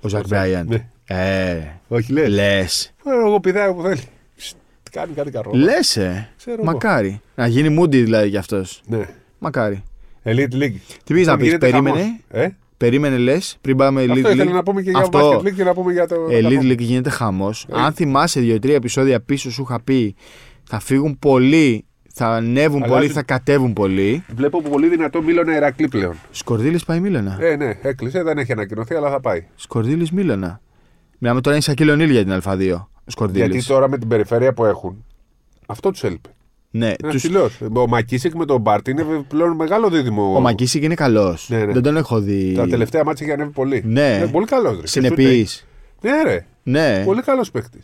Ο Ζακ Μπράιαν. Ναι. Ε, Όχι, λες. λες. Εγώ πηδάει όπου θέλει. Ψτ, Κάνει κάτι καρφώματα. Λες, ε. Ξέρω εγώ. Μακάρι. Να γίνει μούντι δηλαδή κι αυτός. Ναι. Μακάρι. Elite League. Τι πει να πεις, Γίνεται περίμενε; χαμός. Ε; Περίμενε, λες, πριν πάμε Elite Αυτό ήθελα League. να πούμε και για Αυτό. Basket League και να πούμε για το. Elite τα- League γίνεται χαμός. Ε. Αν θυμάσαι δύο-τρία επεισόδια πίσω, σου είχα πει θα φύγουν πολλοί, θα ανέβουν Αλλάζει- πολλοί, θα κατέβουν πολλοί. Βλέπω πολύ δυνατό Μίλωνα Ηρακλή πλέον. Σκορδίλης πάει Μίλωνα; Ε, ναι, έκλεισε, δεν έχει ανακοινωθεί, αλλά θα πάει. Σκορδίλης Μίλωνα. Μιλάμε τώρα είναι σαν Κιλονίλ για την Α2. Ο Σκορδίλης. Γιατί τώρα με την περιφέρεια που έχουν, αυτό τους έλειπε. Ναι, Ένα τους... ψηλό. Ο Μακίσικ με τον Μπάρτι είναι πλέον μεγάλο δίδυμο. Ο Μακίσικ είναι καλός. Ναι, ναι. Δεν τον έχω δει. Τα τελευταία μάτια έχει ανέβει πολύ. Ναι. Είναι πολύ καλός. Συνεπής. Ναι, ρε. Ναι, Πολύ καλός παίχτη.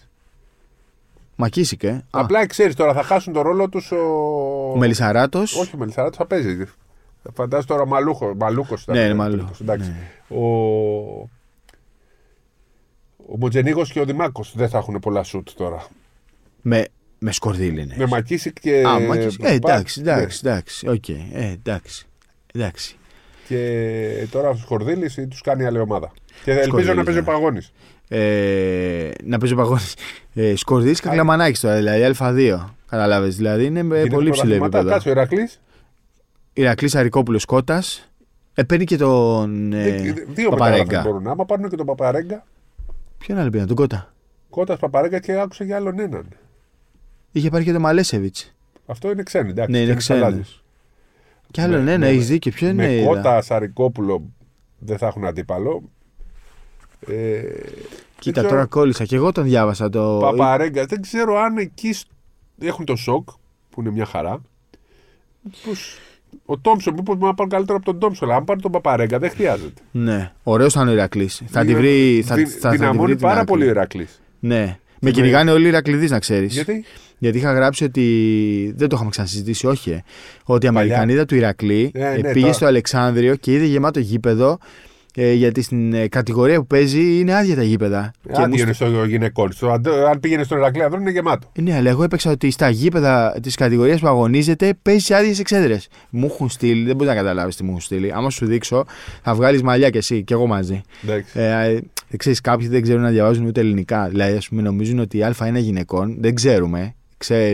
Μακίσικ, ε. Α, Απλά ξέρεις τώρα θα χάσουν τον ρόλο τους ο. Ο Μελισαράτο. Όχι, ο Μελισσαράτος θα παίζει. Φαντάζομαι τώρα Μαλούχο. Μαλούκος ήταν, Ναι, είναι ε, Μαλούχος, τελικός, Εντάξει. ναι. Ο, ο Μοτζενίγος και ο Δημάκος δεν θα έχουν πολλά σουτ τώρα. Με, με σκορδίλη είναι. Με Μακίσικ και. Α, Μακίσικ. Ε, εντάξει, Ναι. εντάξει, εντάξει. Οκ. Ε, εντάξει. Εντάξει. Και τώρα ο Σκορδίλης τους κάνει άλλη ομάδα. Και ελπίζω Σκορδίλης, να παίζει ο ναι. Παγόνη. Ε, να παίζει ο παγόνι. Ε, Σκορδίλης και Κλαμανάκη τώρα, δηλαδή Α2. Καταλάβει. Δηλαδή είναι με πολύ ψηλό επίπεδο. Κάτσε ο Ηρακλής. Ηρακλής Αρικόπουλος Κότα. Ε, παίρνει και τον ε, Δύο μεταγραφές Παπαρέγκα. μπορούν. Άμα πάρουν και τον Παπαρέγκα, Ποιον άλλο πήρε, τον Κότα. Κότα Παπαρέγκα και άκουσα για άλλον έναν. Είχε πάρει και τον Μαλέσεβιτς. Αυτό είναι ξένοι, εντάξει. Ναι, είναι και ξένος. αλλάζεις. Και άλλον Ναι, ένα, ναι, έχεις ναι. δίκιο. Ποιο είναι. Με είδα. Κότα Σαρικόπουλο δεν θα έχουν αντίπαλο. Ε, Κοίτα, δεν τώρα ξέρω, κόλλησα. Και εγώ τον διάβασα. Το... Παπαρέγκα, δεν ξέρω αν εκεί σ- έχουν το σοκ που είναι μια χαρά. Πώς, ο Τόμσον, μήπως να πάρουν καλύτερο από τον Τόμσον. Αν πάρουν τον Παπαρέγκα, δεν χρειάζεται. Ναι, ωραίος ήταν ο Ηρακλής. Θα τη Είναι- βρει. Θα, δυ- θα, θα τη δυναμώνει βρει την πάρα άκρη. πολύ ο Ηρακλής. Ναι. Με Και κυνηγάνε όλοι οι Ηρακλειδεί, να ξέρεις. Γιατί; Γιατί είχα γράψει ότι. Δεν το είχαμε ξανασυζητήσει, όχι. ε. Ότι η Παλιά. Αμερικανίδα του Ηρακλή Ε, ε, ναι, πήγε τώρα. στο Αλεξάνδριο και είδε γεμάτο γήπεδο. Ε, γιατί στην ε, κατηγορία που παίζει είναι άδεια τα γήπεδα. Και αν μου πήγαινε στο γυναικών. Στο, αντ- αν πήγαινες στον Ηρακλή Ανδρών είναι γεμάτο. Ε, Ναι, αλλά εγώ έπαιξα ότι στα γήπεδα της κατηγορίας που αγωνίζεται παίζει σε άδειε εξέδρες. Μου έχουν στείλει, δεν μπορείς να καταλάβεις τι μου έχουν στείλει. Άμα σου δείξω, θα βγάλεις μαλλιά κι εσύ και εγώ μαζί. Εντάξει. Ε, ε, ξέρεις, κάποιοι δεν ξέρουν να διαβάζουν ούτε ελληνικά. Δηλαδή, ας πούμε, νομίζουν ότι η Α1 γυναικών δεν ξέρουμε. Ξέ,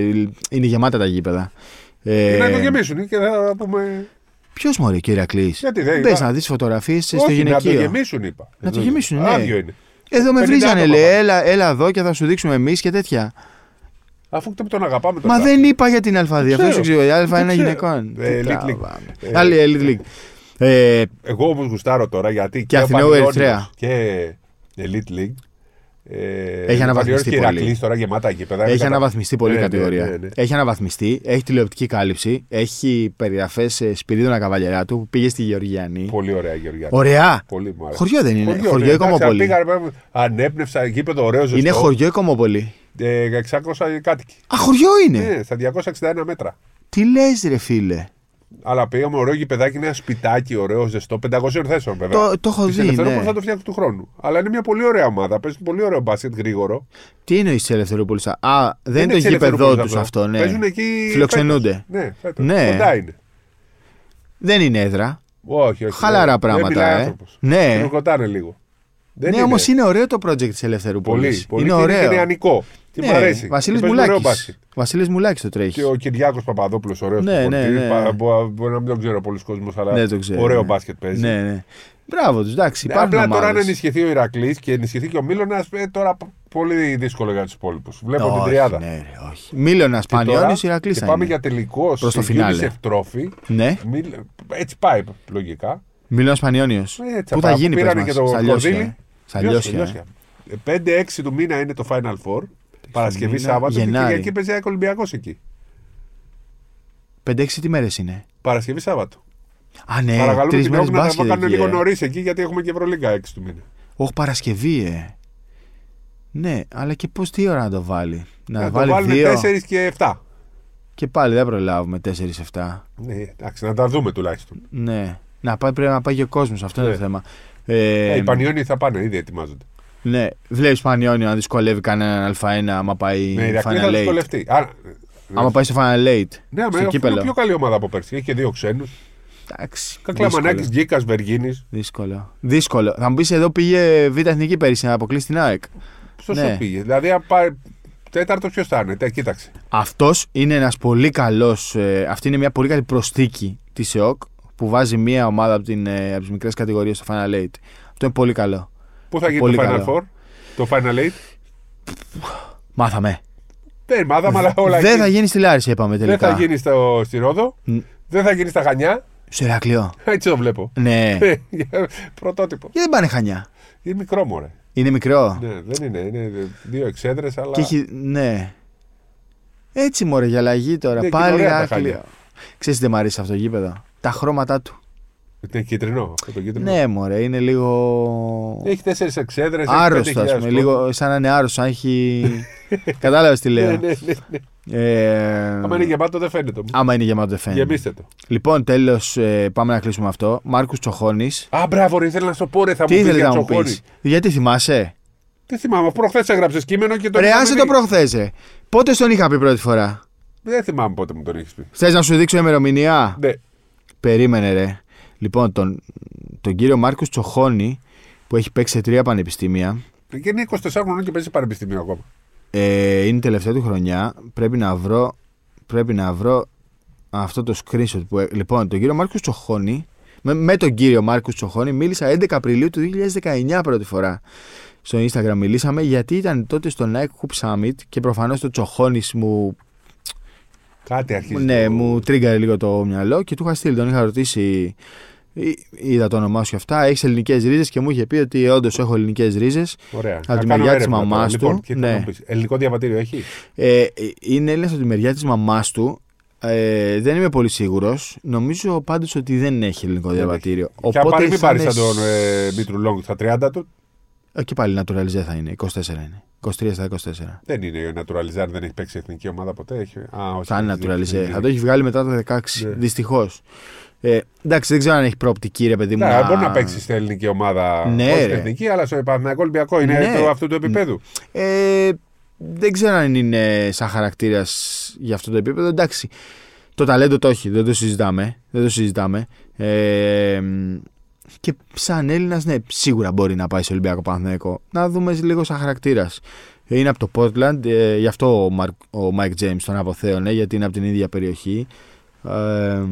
είναι γεμάτα τα γήπεδα. Ε, Ε, να το γεμίσουν και θα πούμε. Ποιος μωρέ, κύριε Ακλή. Γιατί δεν Πες είπα. να δεις φωτογραφίες στο Όχι, να το γυναικείο. γεμίσουν, είπα. Να το γεμίσουν, ναι. Άδειο είναι. Εδώ με 50 βρίζανε, άτομα λέει. πάνε. Έλα, έλα εδώ και θα σου δείξουμε εμείς και τέτοια. Αφού τον αγαπάμε τον Μα δεν είπα για την Α2. Αυτό ξέρω. σου ξέρω. Η Α1 ξέρω. γυναικών. Ε, Τι Elite League. τραβάμε. Ε, Άλλη Elite League. Ε, Εγώ όμως γουστάρω τώρα γιατί και, Αθηναίου ο Πανιόνιος Ερυθρέα. και Elite League. Ε, Έχει αναβαθμιστεί και πολύ. Ηρακλής τώρα γεμάτα γήπεδα. Έχει Είναι κατα- αναβαθμιστεί πολύ η Ναι, ναι, κατηγορία. ναι, ναι. Έχει αναβαθμιστεί, έχει τηλεοπτική κάλυψη, έχει περιγραφές Σπυρίδωνα Καβαλιαράτου που πήγε στη Γεωργιανή. Πολύ ωραία Γεωργιά. Ωραία! Πολύ μου άρεσε. Χωριό δεν είναι. Χωριό, ναι, η εντάξει, Κομοπόλη. πήγα, ρε, Ανέπνευσα γήπεδο ωραίο ζεστό. Είναι χωριό η Κομοπολή. Ε, 600 κάτοικοι. Α, χωριό είναι! Ναι, στα 261 μέτρα. Τι λες, ρε φίλε; Αλλά πήγαμε ωραίο γηπεδάκι, είναι ένα σπιτάκι ωραίο, ζεστό, 500 θέσεων βέβαια. Το- το έχω Της δει, Ελευθερούπολης ναι. θα το φτιάξω του χρόνου. Αλλά είναι μια πολύ ωραία ομάδα. Παίζει πολύ ωραίο μπάσκετ γρήγορο. Τι εννοείς τη Ελευθερούπολης; Α, δεν είναι το της γήπεδό Ελευθερούπολης τους αυτό, ναι. Παίζουν εκεί. Φιλοξενούνται. φέτος. Ναι, φέτος. Ναι. Κοντά είναι. Δεν είναι έδρα. Όχι, όχι. Χαλαρά δεν- πράγματα, Δεν μιλάει ε. άνθρωπος. Ναι. Τον κοτάνε λίγο. Δεν ναι, όμως είναι ωραίο το project της Ελευθερούπολης. Πολύ, πολύ. Είναι και ωραίο. Είναι νεανικό. Τι ναι, μου αρέσει. Βασίλης Και παίζουν ωραίο Μουλάκης. μπάσκετ. Βασίλης Μουλάκης το τρέχει. Και ο Κυριάκος Παπαδόπουλος, ωραίος Ναι, ναι, ναι. Μπορεί να μην τον ξέρω πολλοί κόσμο, αλλά Ναι, το ξέρω, ωραίο ναι. μπάσκετ παίζει. Ναι, ναι. Μπράβο τους, εντάξει. Ναι, Υπάρχουν Απλά τώρα αν ομάδες. ενισχυθεί ο Ηρακλής και ενισχυθεί και ο Μίλωνας, τώρα πολύ δύσκολο για τους υπόλοιπους. Βλέπω την Όχι, τριάδα. Ναι, ρε, όχι. Μίλωνας Και τώρα- Πανιόνιο Ηρακλής και θα πάμε είναι. για τελικό Προς το στη φινάλε. UNICEF Trophy. Ναι, Μίλ- Έτσι πάει λογικά. Μίλωνας Πανιόνιο. Έτσι Πού πάει. θα γίνει, πες Πήρανε μας. και το Στα Λιώσια, Κονδύλι. ε. Στα Λιώσια, ε. 5-6 του μήνα είναι το Final Four. Παρασκευή, μήνα, Σάββατο και Γενάρη. Κυριακή παίζει ΑΕΚ Ολυμπιακός εκεί. 5-6 τι μέρες είναι; Παρασκευή Σάββατο. Α, ναι, Παρακαλούμε τρεις την μέρες ΕΟΚ να τα μπάσκετ. κάνουν εκεί, λίγο ε. νωρίς εκεί γιατί έχουμε και Ευρωλίγκα 6 του μήνα. Όχι Παρασκευή, ε. Ναι, αλλά και πώς τι ώρα να το βάλει; Να, Να το βάλει βάλουν δύο; 4 και 7. και πάλι δεν προλάβουμε 4-7. Ναι, εντάξει, να τα δούμε τουλάχιστον. Ναι. Να πάει, πρέπει να πάει και ο κόσμος, αυτό είναι Ναι. το θέμα. Ε, Ε, οι Πανιόνιοι θα πάνε, ήδη ετοιμάζονται. Ναι, βλέπεις Πανιόνιο να δυσκολεύει κανέναν Α1 άμα πάει Ναι, η Ηρακλή Final θα Eight. δυσκολευτεί. Α, Άμα πάει στο Final Eight. Ναι, στο με είναι κύπελο. πιο καλή ομάδα από πέρσι. Έχει και δύο ξένους. Εντάξει. Κακλαμανάκης, δύσκολο. Γκίκας, Βεργίνης. Δύσκολο. Δύσκολο. Θα μου πεις εδώ πήγε Β' Εθνική πέρυσι να αποκλείσει την ΑΕΚ. Ποιο Ναι. πήγε. Δηλαδή, αν πάει τέταρτος, ποιος θα είναι; Τε, κοίταξε. Αυτός είναι ένας πολύ καλός. Ε, αυτή είναι μια πολύ καλή προσθήκη της ΕΟΚ που βάζει μια ομάδα από, την, ε, από τις μικρές κατηγορίες στο Final Eight. Αυτό είναι πολύ καλό. Πού θα γίνει Πολύ το Final καλό. Four, το Final Eight; Μάθαμε. Δεν μάθαμε, αλλά όλα Δεν εκεί. θα γίνει στη Λάρισα, είπαμε Δεν τελικά. θα γίνει στο, στη Ρόδο. Μ. Δεν θα γίνει στα Χανιά. Στο Ηρακλείο. Έτσι το βλέπω. Ναι. *laughs* Πρωτότυπο. Γιατί δεν πάνε χανιά; Είναι μικρό μωρέ. Είναι μικρό. Ναι, δεν είναι. Είναι δύο εξέδρες, αλλά. Και έχει. Ναι. Έτσι μωρέ για αλλαγή τώρα. Ναι, και Πάλι ωραία τα Ηράκλειο. Χανιά. Ξέρεις τι δεν μ' αρέσει αυτό το γήπεδο; Τα χρώματά του. Είναι κίτρινο. Αυτό το κίτρινο. Ναι, μωρέ, είναι λίγο. Έχει τέσσερις εξέδρες. Άρρωστο, ας πούμε. Λίγο σαν να είναι άρρωστο. Αν έχει. *laughs* Κατάλαβες τι Ναι, λέω. ναι, ναι, ναι. Ε, Άμα είναι γεμάτο, δεν φαίνεται. όμως. άμα είναι γεμάτο, δεν φαίνεται. Γεμίστε το. Λοιπόν, τέλος, πάμε να κλείσουμε αυτό. Μάρκο Τσοχώνης. Α, μπράβο, ρε, ήθελα να σου το πω, ρε, θα Τι μου πει ήθελε για να μου τσοχώρι. πεις; Γιατί θυμάσαι; Τι θυμάμαι, προχθές έγραψες κείμενο και το. Ρε, είχαμε άσε το δει. προχθέ. Πότε στον είχα πει πρώτη φορά; Δεν θυμάμαι πότε μου τον έχει πει. Θες να σου δείξω ημερομηνία; Ναι. Περίμενε, ρε. Λοιπόν, τον, τον κύριο Μάρκος Τσοχώνη που έχει παίξει σε τρία πανεπιστήμια. Και είναι 24 χρονών και παίζει πανεπιστήμιο ακόμα. Ε, είναι η τελευταία του χρονιά. Πρέπει να βρω, πρέπει να βρω αυτό το screenshot που. έ- Λοιπόν, τον κύριο Μάρκος Τσοχώνη. Με, με τον κύριο Μάρκος Τσοχώνη μίλησα 11 Απριλίου του 2019 πρώτη φορά. Στο Instagram μιλήσαμε γιατί ήταν τότε στο Nike Hoop Summit και προφανώς το Τσοχώνης μου Κάτι αρχίζει. ναι, το- μου τρίγκαρε λίγο το μυαλό και του είχα στείλει. Τον είχα ρωτήσει. «Εί- Είδα το όνομά σου και αυτά. Έχεις ελληνικές ρίζες και μου είχε πει ότι όντως έχω ελληνικές ρίζες. Ωραία. Από τη Θα κάνω μεριά της έρευνα τώρα. μαμάς Λοιπόν, του, και τι ναι. θα μου πεις. Ελληνικό διαβατήριο έχει; Ε, ε, είναι Έλληνα από τη μεριά της μαμάς του. Ε, δεν είμαι πολύ σίγουρος. Νομίζω πάντως ότι δεν έχει ελληνικό διαβατήριο. και αν πάρει, μην θα πάρεις είναι σαν τον σ- ε, Μήτρου Λόγκ στα 30 του. Ε, και πάλι naturalize θα είναι. 24 είναι. 23 στα 24. Δεν είναι ο Naturalizer, δεν έχει παίξει εθνική ομάδα ποτέ. Έχει... Α, όχι, Θα είναι έχει δίκιο, naturalize. έχει Θα το έχει βγάλει μετά το 16. Ναι. Δυστυχώς. Ε, εντάξει, δεν ξέρω αν έχει προοπτική, ρε παιδί μου. Ναι, να- μπορεί να παίξει στην ελληνική ομάδα. Ναι, όχι στην ρε. εθνική, αλλά στο Παναθηναϊκό Ολυμπιακό είναι Ναι. το, αυτού του επίπεδου. Ε, δεν ξέρω αν είναι σαν χαρακτήρας για αυτό το επίπεδο. Εντάξει. Το ταλέντο το έχει, δεν το συζητάμε. Δεν το συζητάμε. Ε, και σαν Έλληνας, ναι, σίγουρα μπορεί να πάει σε Ολυμπιακό Παναθηναϊκό. Να δούμε λίγο σαν χαρακτήρας. Είναι από το Portland, ε, γι' αυτό ο, Μαρ, ο Mike James τον αποθέωνε, γιατί είναι από την ίδια περιοχή. Ε,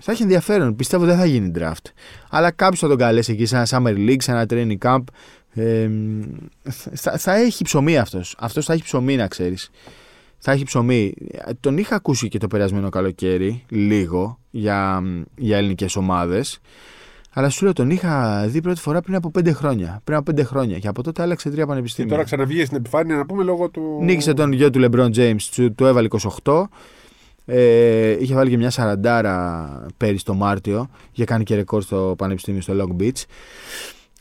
θα έχει ενδιαφέρον. Πιστεύω δεν θα γίνει draft. Αλλά κάποιος θα τον καλέσει εκεί σε ένα Summer League, σε ένα training camp. Ε, θα, θα έχει ψωμί αυτός. Αυτός θα έχει ψωμί να ξέρεις. Θα έχει ψωμί. Τον είχα ακούσει και το περασμένο καλοκαίρι, λίγο, για, για ελληνικές ομάδες. Αλλά σου λέω, τον είχα δει πρώτη φορά πριν από πέντε χρόνια. Πριν από πέντε χρόνια. Και από τότε άλλαξε τρία Και πανεπιστήμια. τώρα ξαναβγεί στην επιφάνεια να πούμε λόγω του. Νίκησε τον γιο του LeBron James, του, του έβαλε 28. Ε, είχε βάλει και μια σαραντάρα πέρυσι το Μάρτιο. Είχε κάνει και ρεκόρ στο Πανεπιστήμιο στο Long Beach.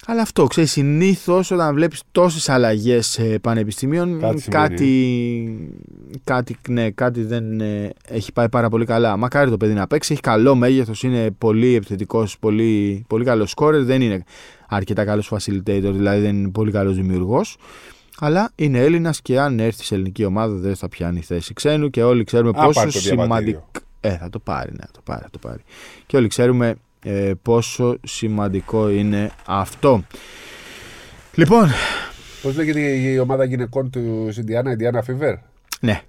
Αλλά αυτό, ξέρεις, συνήθως όταν βλέπεις τόσες αλλαγές πανεπιστήμιων, Κάτι κάτι, κάτι, ναι, κάτι δεν ε, έχει πάει πάρα πολύ καλά. Μακάρι το παιδί να παίξει. Έχει καλό μέγεθος, είναι πολύ επιθετικός, πολύ, πολύ καλός σκόρερ. Δεν είναι αρκετά καλός facilitator, δηλαδή δεν είναι πολύ καλός δημιουργός. Αλλά είναι Έλληνας και αν έρθει σε ελληνική ομάδα δεν θα πιάνει θέση ξένου και όλοι ξέρουμε Αν πόσο πάρει το διαβατήριο. σημαντικό. Ε, θα το πάρει, ναι, θα το πάρει, θα το πάρει. Και όλοι ξέρουμε ε, πόσο σημαντικό είναι αυτό. Λοιπόν, Πώς λέγεται η ομάδα γυναικών του Ιντιάνα, Ιντιάνα Fever; ναι,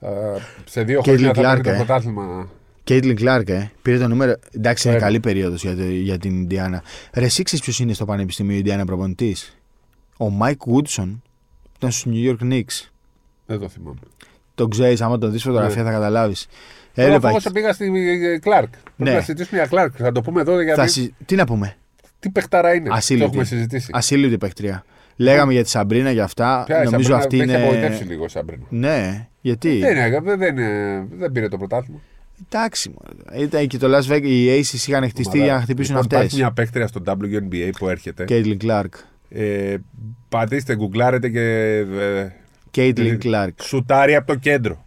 Θα- σε δύο Και η χρόνια θα Λικλάρκα, πάρει το ε. πρωτάθλημα. Κέιτλιν Κλάρκ, ε. Πήρε το νούμερο. Εντάξει, είναι Βέβαια. καλή περίοδος για, το- για την Ινδιάνα. Ρε, εσύ ξέρεις ποιος είναι στο Πανεπιστήμιο Ινδιάνα προπονητής; Ο Μάικ Γούντσον που ήταν στους New York Knicks. Δεν το θυμάμαι. Τον ξέρεις, άμα τον δεις φωτογραφία Ναι. θα καταλάβεις. Εγώ Έβλεπα. φόγος πήγα στη ε, Κλάρκ. Ναι. Πρέπει να συζητήσουμε για Κλάρκ. Θα το πούμε εδώ γιατί. Θα συ- Τι να πούμε; Τι παιχτάρα είναι. Ασύλληπτη. Το έχουμε συζητήσει. Ασύλληπτη παίκτρια. Λέγαμε για τη Σαμπρίνα για αυτά. Ποια η Νομίζω Σαμπρίνα, αυτή με έχει είναι. απογοητεύσει λίγο η Σαμπρίνα. Ναι, γιατί; Δεν, είναι, δεν, είναι, δεν πήρε το πρωτάθλημα. Εντάξει, μωρέ. ήταν και το Las Vegas. Οι Aces είχαν χτιστεί για να χτυπήσουν λοιπόν, αυτές. Υπάρχει μια παίκτρια στο WNBA που έρχεται. Κέιτλιν Κλάρκ. Ε, πατήστε, γκουγκλάρετε και. Ε, Κέιτλιν ε, Κλάρκ. Σουτάρει από το κέντρο.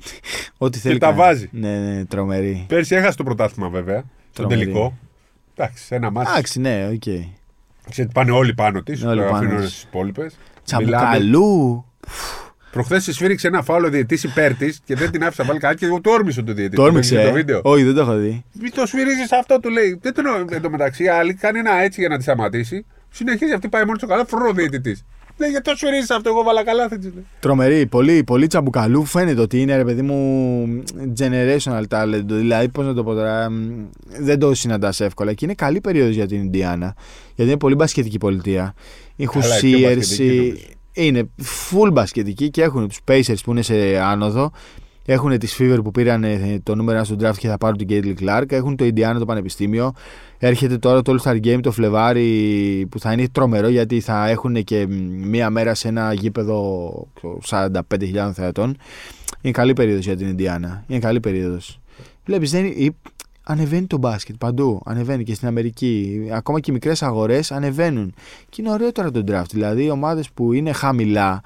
Ό,τι θέλει. τα κάνει. βάζει. Ναι, ναι, τρομερή. Πέρσι έχασε το πρωτάθλημα βέβαια. Στον Τρομερή. τελικό. Εντάξει, ένα μάτι. Εντάξει, ναι, οκ. Ξέρετε, πάνε όλοι πάνω της. Όλοι πάνω Αφήνουν της. στις υπόλοιπες. Τσαμπουκαλού. Προχθές της σφύριξε ένα φάουλο διαιτή υπέρ της και δεν την άφησε να βάλει κάτι και εγώ το όρμησε το διαιτή. Το όρμηξε. Το ε; βίντεο; Όχι, δεν το έχω δει. Μη το σφυρίζεις αυτό, του λέει. Δεν τον εν τω μεταξύ, η άλλη κάνει ένα έτσι για να τη σταματήσει. Συνεχίζει αυτή πάει μόνο στο καλά, φρουρό διαιτητής. Ναι, γιατί το σφυρίζει αυτό, εγώ βάλα καλά, δεν λέει. Τρομερή, πολύ, πολύ τσαμπουκαλού. Φαίνεται ότι είναι ρε παιδί μου generational talent. Δηλαδή, πώς να το πω τώρα, μ, δεν το συναντάς εύκολα. Και είναι καλή περίοδος για την Ινδιάνα. Γιατί είναι πολύ μπασκετική πολιτεία. Οι Καλά, η πιο Hoosiers μπασκετική, νομίζω. είναι full μπασκετική και έχουν τους Pacers που είναι σε άνοδο. Έχουν τη Fever που πήραν ε, το νούμερο 1 στο draft και θα πάρουν την Caitlin Clark. Έχουν το Indiana το Πανεπιστήμιο. Έρχεται τώρα το All Star Game το Φλεβάρι που θα είναι τρομερό γιατί θα έχουν και μ, μία μέρα σε ένα γήπεδο ξέρω, 45.000 θεατών. Είναι καλή περίοδος για την Indiana. Είναι καλή περίοδος. Βλέπεις, δεν είναι- ανεβαίνει το μπάσκετ παντού. Ανεβαίνει και στην Αμερική. Ακόμα και οι μικρές αγορές ανεβαίνουν. Και είναι ωραίο τώρα το draft. Δηλαδή οι ομάδες που είναι χαμηλά.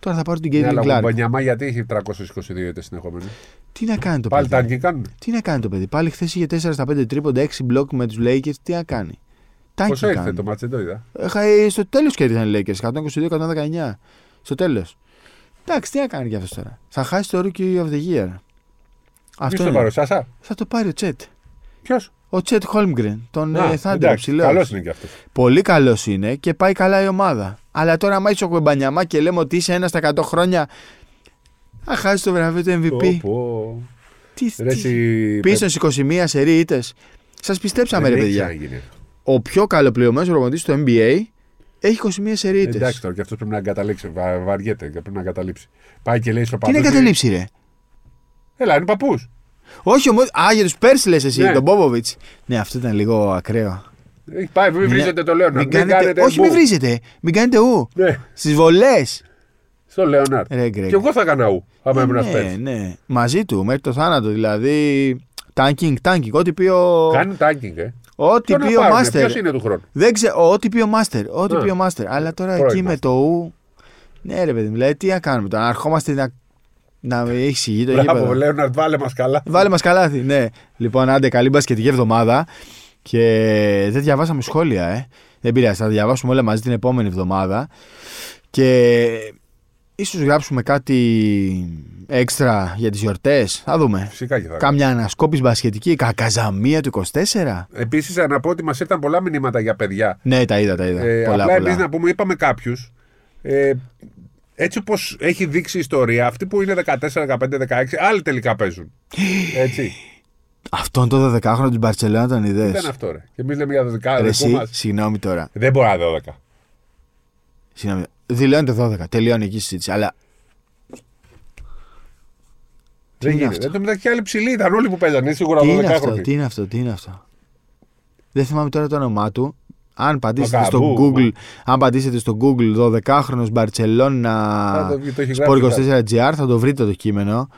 Τώρα θα πάρουν την Ναι, Caitlin αλλά ο Clark. Μπανιαμά γιατί έχει 322 ήττε συνεχόμενοι. Τι να κάνει το Πάλι παιδί; τάγκη κάνουν. Τι να κάνει το παιδί; Πάλι χθες είχε 4 στα 5 τρίποντα, 6 μπλοκ με τους Lakers. Τι να κάνει; Τάκι Πόσο ήρθε κάνει. το μάτς, δεν το είδα. Έχα, ε, στο τέλος κέρδισαν οι Lakers. 122-119. Στο τέλος. Εντάξει, τι να κάνει κι αυτός τώρα; Θα χάσει το Rookie of the Year. Αυτό Ποιος το είναι. πάρει, ο Σάσα; Θα το πάρει ο Τσέτ. Ποιος; Ο Τσέτ Χόλμγκρεν. Τον ε, Thunder εντάξει, ψηλός. καλός είναι και αυτός. Πολύ καλός είναι και πάει καλά η ομάδα. Αλλά τώρα, άμα είσαι ο Κουεμπανιαμά και λέμε ότι είσαι ένας στα 100 χρόνια. Θα χάσεις το βραβείο του MVP. Τι, Ρε, τι- εσύ, Πίσω στις 21 σερή ήττες. Σας πιστέψαμε, ρε δεν έχει παιδιά. ξαναγίνει. Ο πιο καλοπληρωμένος προπονητής του NBA έχει 21 σερή ήττες. Εντάξει τώρα και αυτός πρέπει να εγκαταλείψει. Βα, βαριέται και πρέπει να εγκαταλείψει. Πάει και λέει στο Τι είναι παππού. εγκαταλείψει, ρε; Έλα, είναι παππούς. Όχι όμως. Α, για τους Πέρσι λες εσύ, Ναι. τον Μπόμποβιτ. Ναι, αυτό ήταν λίγο ακραίο. Έχει πάει, μην Ναι. βρίζετε το Λέοναρντ. Μην κάνετε, όχι, μπου. μην βρίζετε. Μην κάνετε ου. Ναι, Στις βολές. στο Λέοναρντ. Ρε, Γκρέγκ. Και εγώ θα έκανα ου. Άμα ήμουν ναι, σπέρ. ναι. Μαζί του μέχρι το θάνατο. Δηλαδή. Tanking, tanking. Ό,τι πει ο. Κάνει τάγκινγκ, ε. Ό,τι πει ο Μάστερ. Ποιος είναι του χρόνου; Δεν ξέρω. Ό,τι πει ο Μάστερ. Ό,τι Α. πει ο Μάστερ. Αλλά τώρα Πρώην εκεί με Μάστερ. το ου. Ναι, ρε παιδί μου. Δηλαδή τι να κάνουμε τώρα. Να ερχόμαστε να. Να έχεις σιγεί το Μπράβο, γήπεδο. Λέοναρντ, βάλε μας καλά. Βάλε μας καλάθι, ναι. Λοιπόν, άντε, καλή μπασκετική εβδομάδα. Και δεν διαβάσαμε σχόλια, ε. Δεν πειράζει, θα διαβάσουμε όλα μαζί την επόμενη εβδομάδα. Και ίσως γράψουμε κάτι έξτρα για τις γιορτές. Θα δούμε. Φυσικά και θα κάνω. Κάμια ανασκόπηση μπασκετική, κακαζαμία του 24. Επίσης, να πω ότι μας ήρθαν πολλά μηνύματα για παιδιά. Ναι, τα είδα, τα είδα. Ε, πολλά, απλά πολλά. εμεί να πούμε, είπαμε κάποιους. Ε, έτσι όπως έχει δείξει η ιστορία, αυτοί που είναι 14, 15, 16, άλλοι τελικά παίζουν. Έτσι. Αυτόν το 12χρονο της Μπαρτσελώνα τον Δεν είδες. είναι αυτό, ρε. Και εμείς λέμε για 12 Ρε, δικού εσύ, μας. συγγνώμη τώρα. Δεν μπορεί να είναι 12. Συγγνώμη. Δηλώνεται 12. Τελειώνει εκεί η συζήτηση. Αλλά Δεν είναι γίνεται. αυτό; Εν τω μεταξύ, άλλοι ψηλοί ήταν όλοι που παίζανε. Είναι σίγουρα τι είναι 12 αυτό, χρόνια. τι είναι αυτό, τι είναι αυτό. Δεν θυμάμαι τώρα το όνομά του. Αν πατήσετε στο Μακαμπού, Google, αν πατήσετε στο Google 12χρονο Μπαρσελόνα Α, το- το έχει Σπορ γράψει, 24GR θα το βρείτε το κείμενο.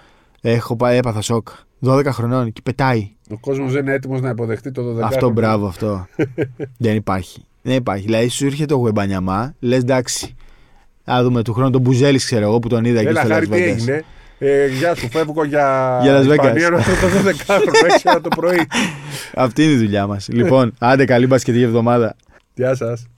Έχω πάει, έπαθα σοκ. 12 χρονών και πετάει. Ο κόσμος δεν είναι έτοιμος να υποδεχτεί το 12 Αυτό μπράβο, αυτό. *laughs* Δεν υπάρχει. Δεν υπάρχει. Δηλαδή σου έρχεται ο Γουεμπανιαμά, λες εντάξει. Α δούμε του χρόνου τον Μπουζέλης, ξέρω εγώ που τον είδα εκεί Έλα, στο χάρη, Las τι Vegas. έγινε; Ε, γεια σου, φεύγω για, Για Las Vegas. Ισπανία να έρθω το 12χρονο, 6 ώρα το πρωί. *laughs* Αυτή είναι η δουλειά μας. λοιπόν, άντε καλή μπασκετική εβδομάδα. Γεια σας.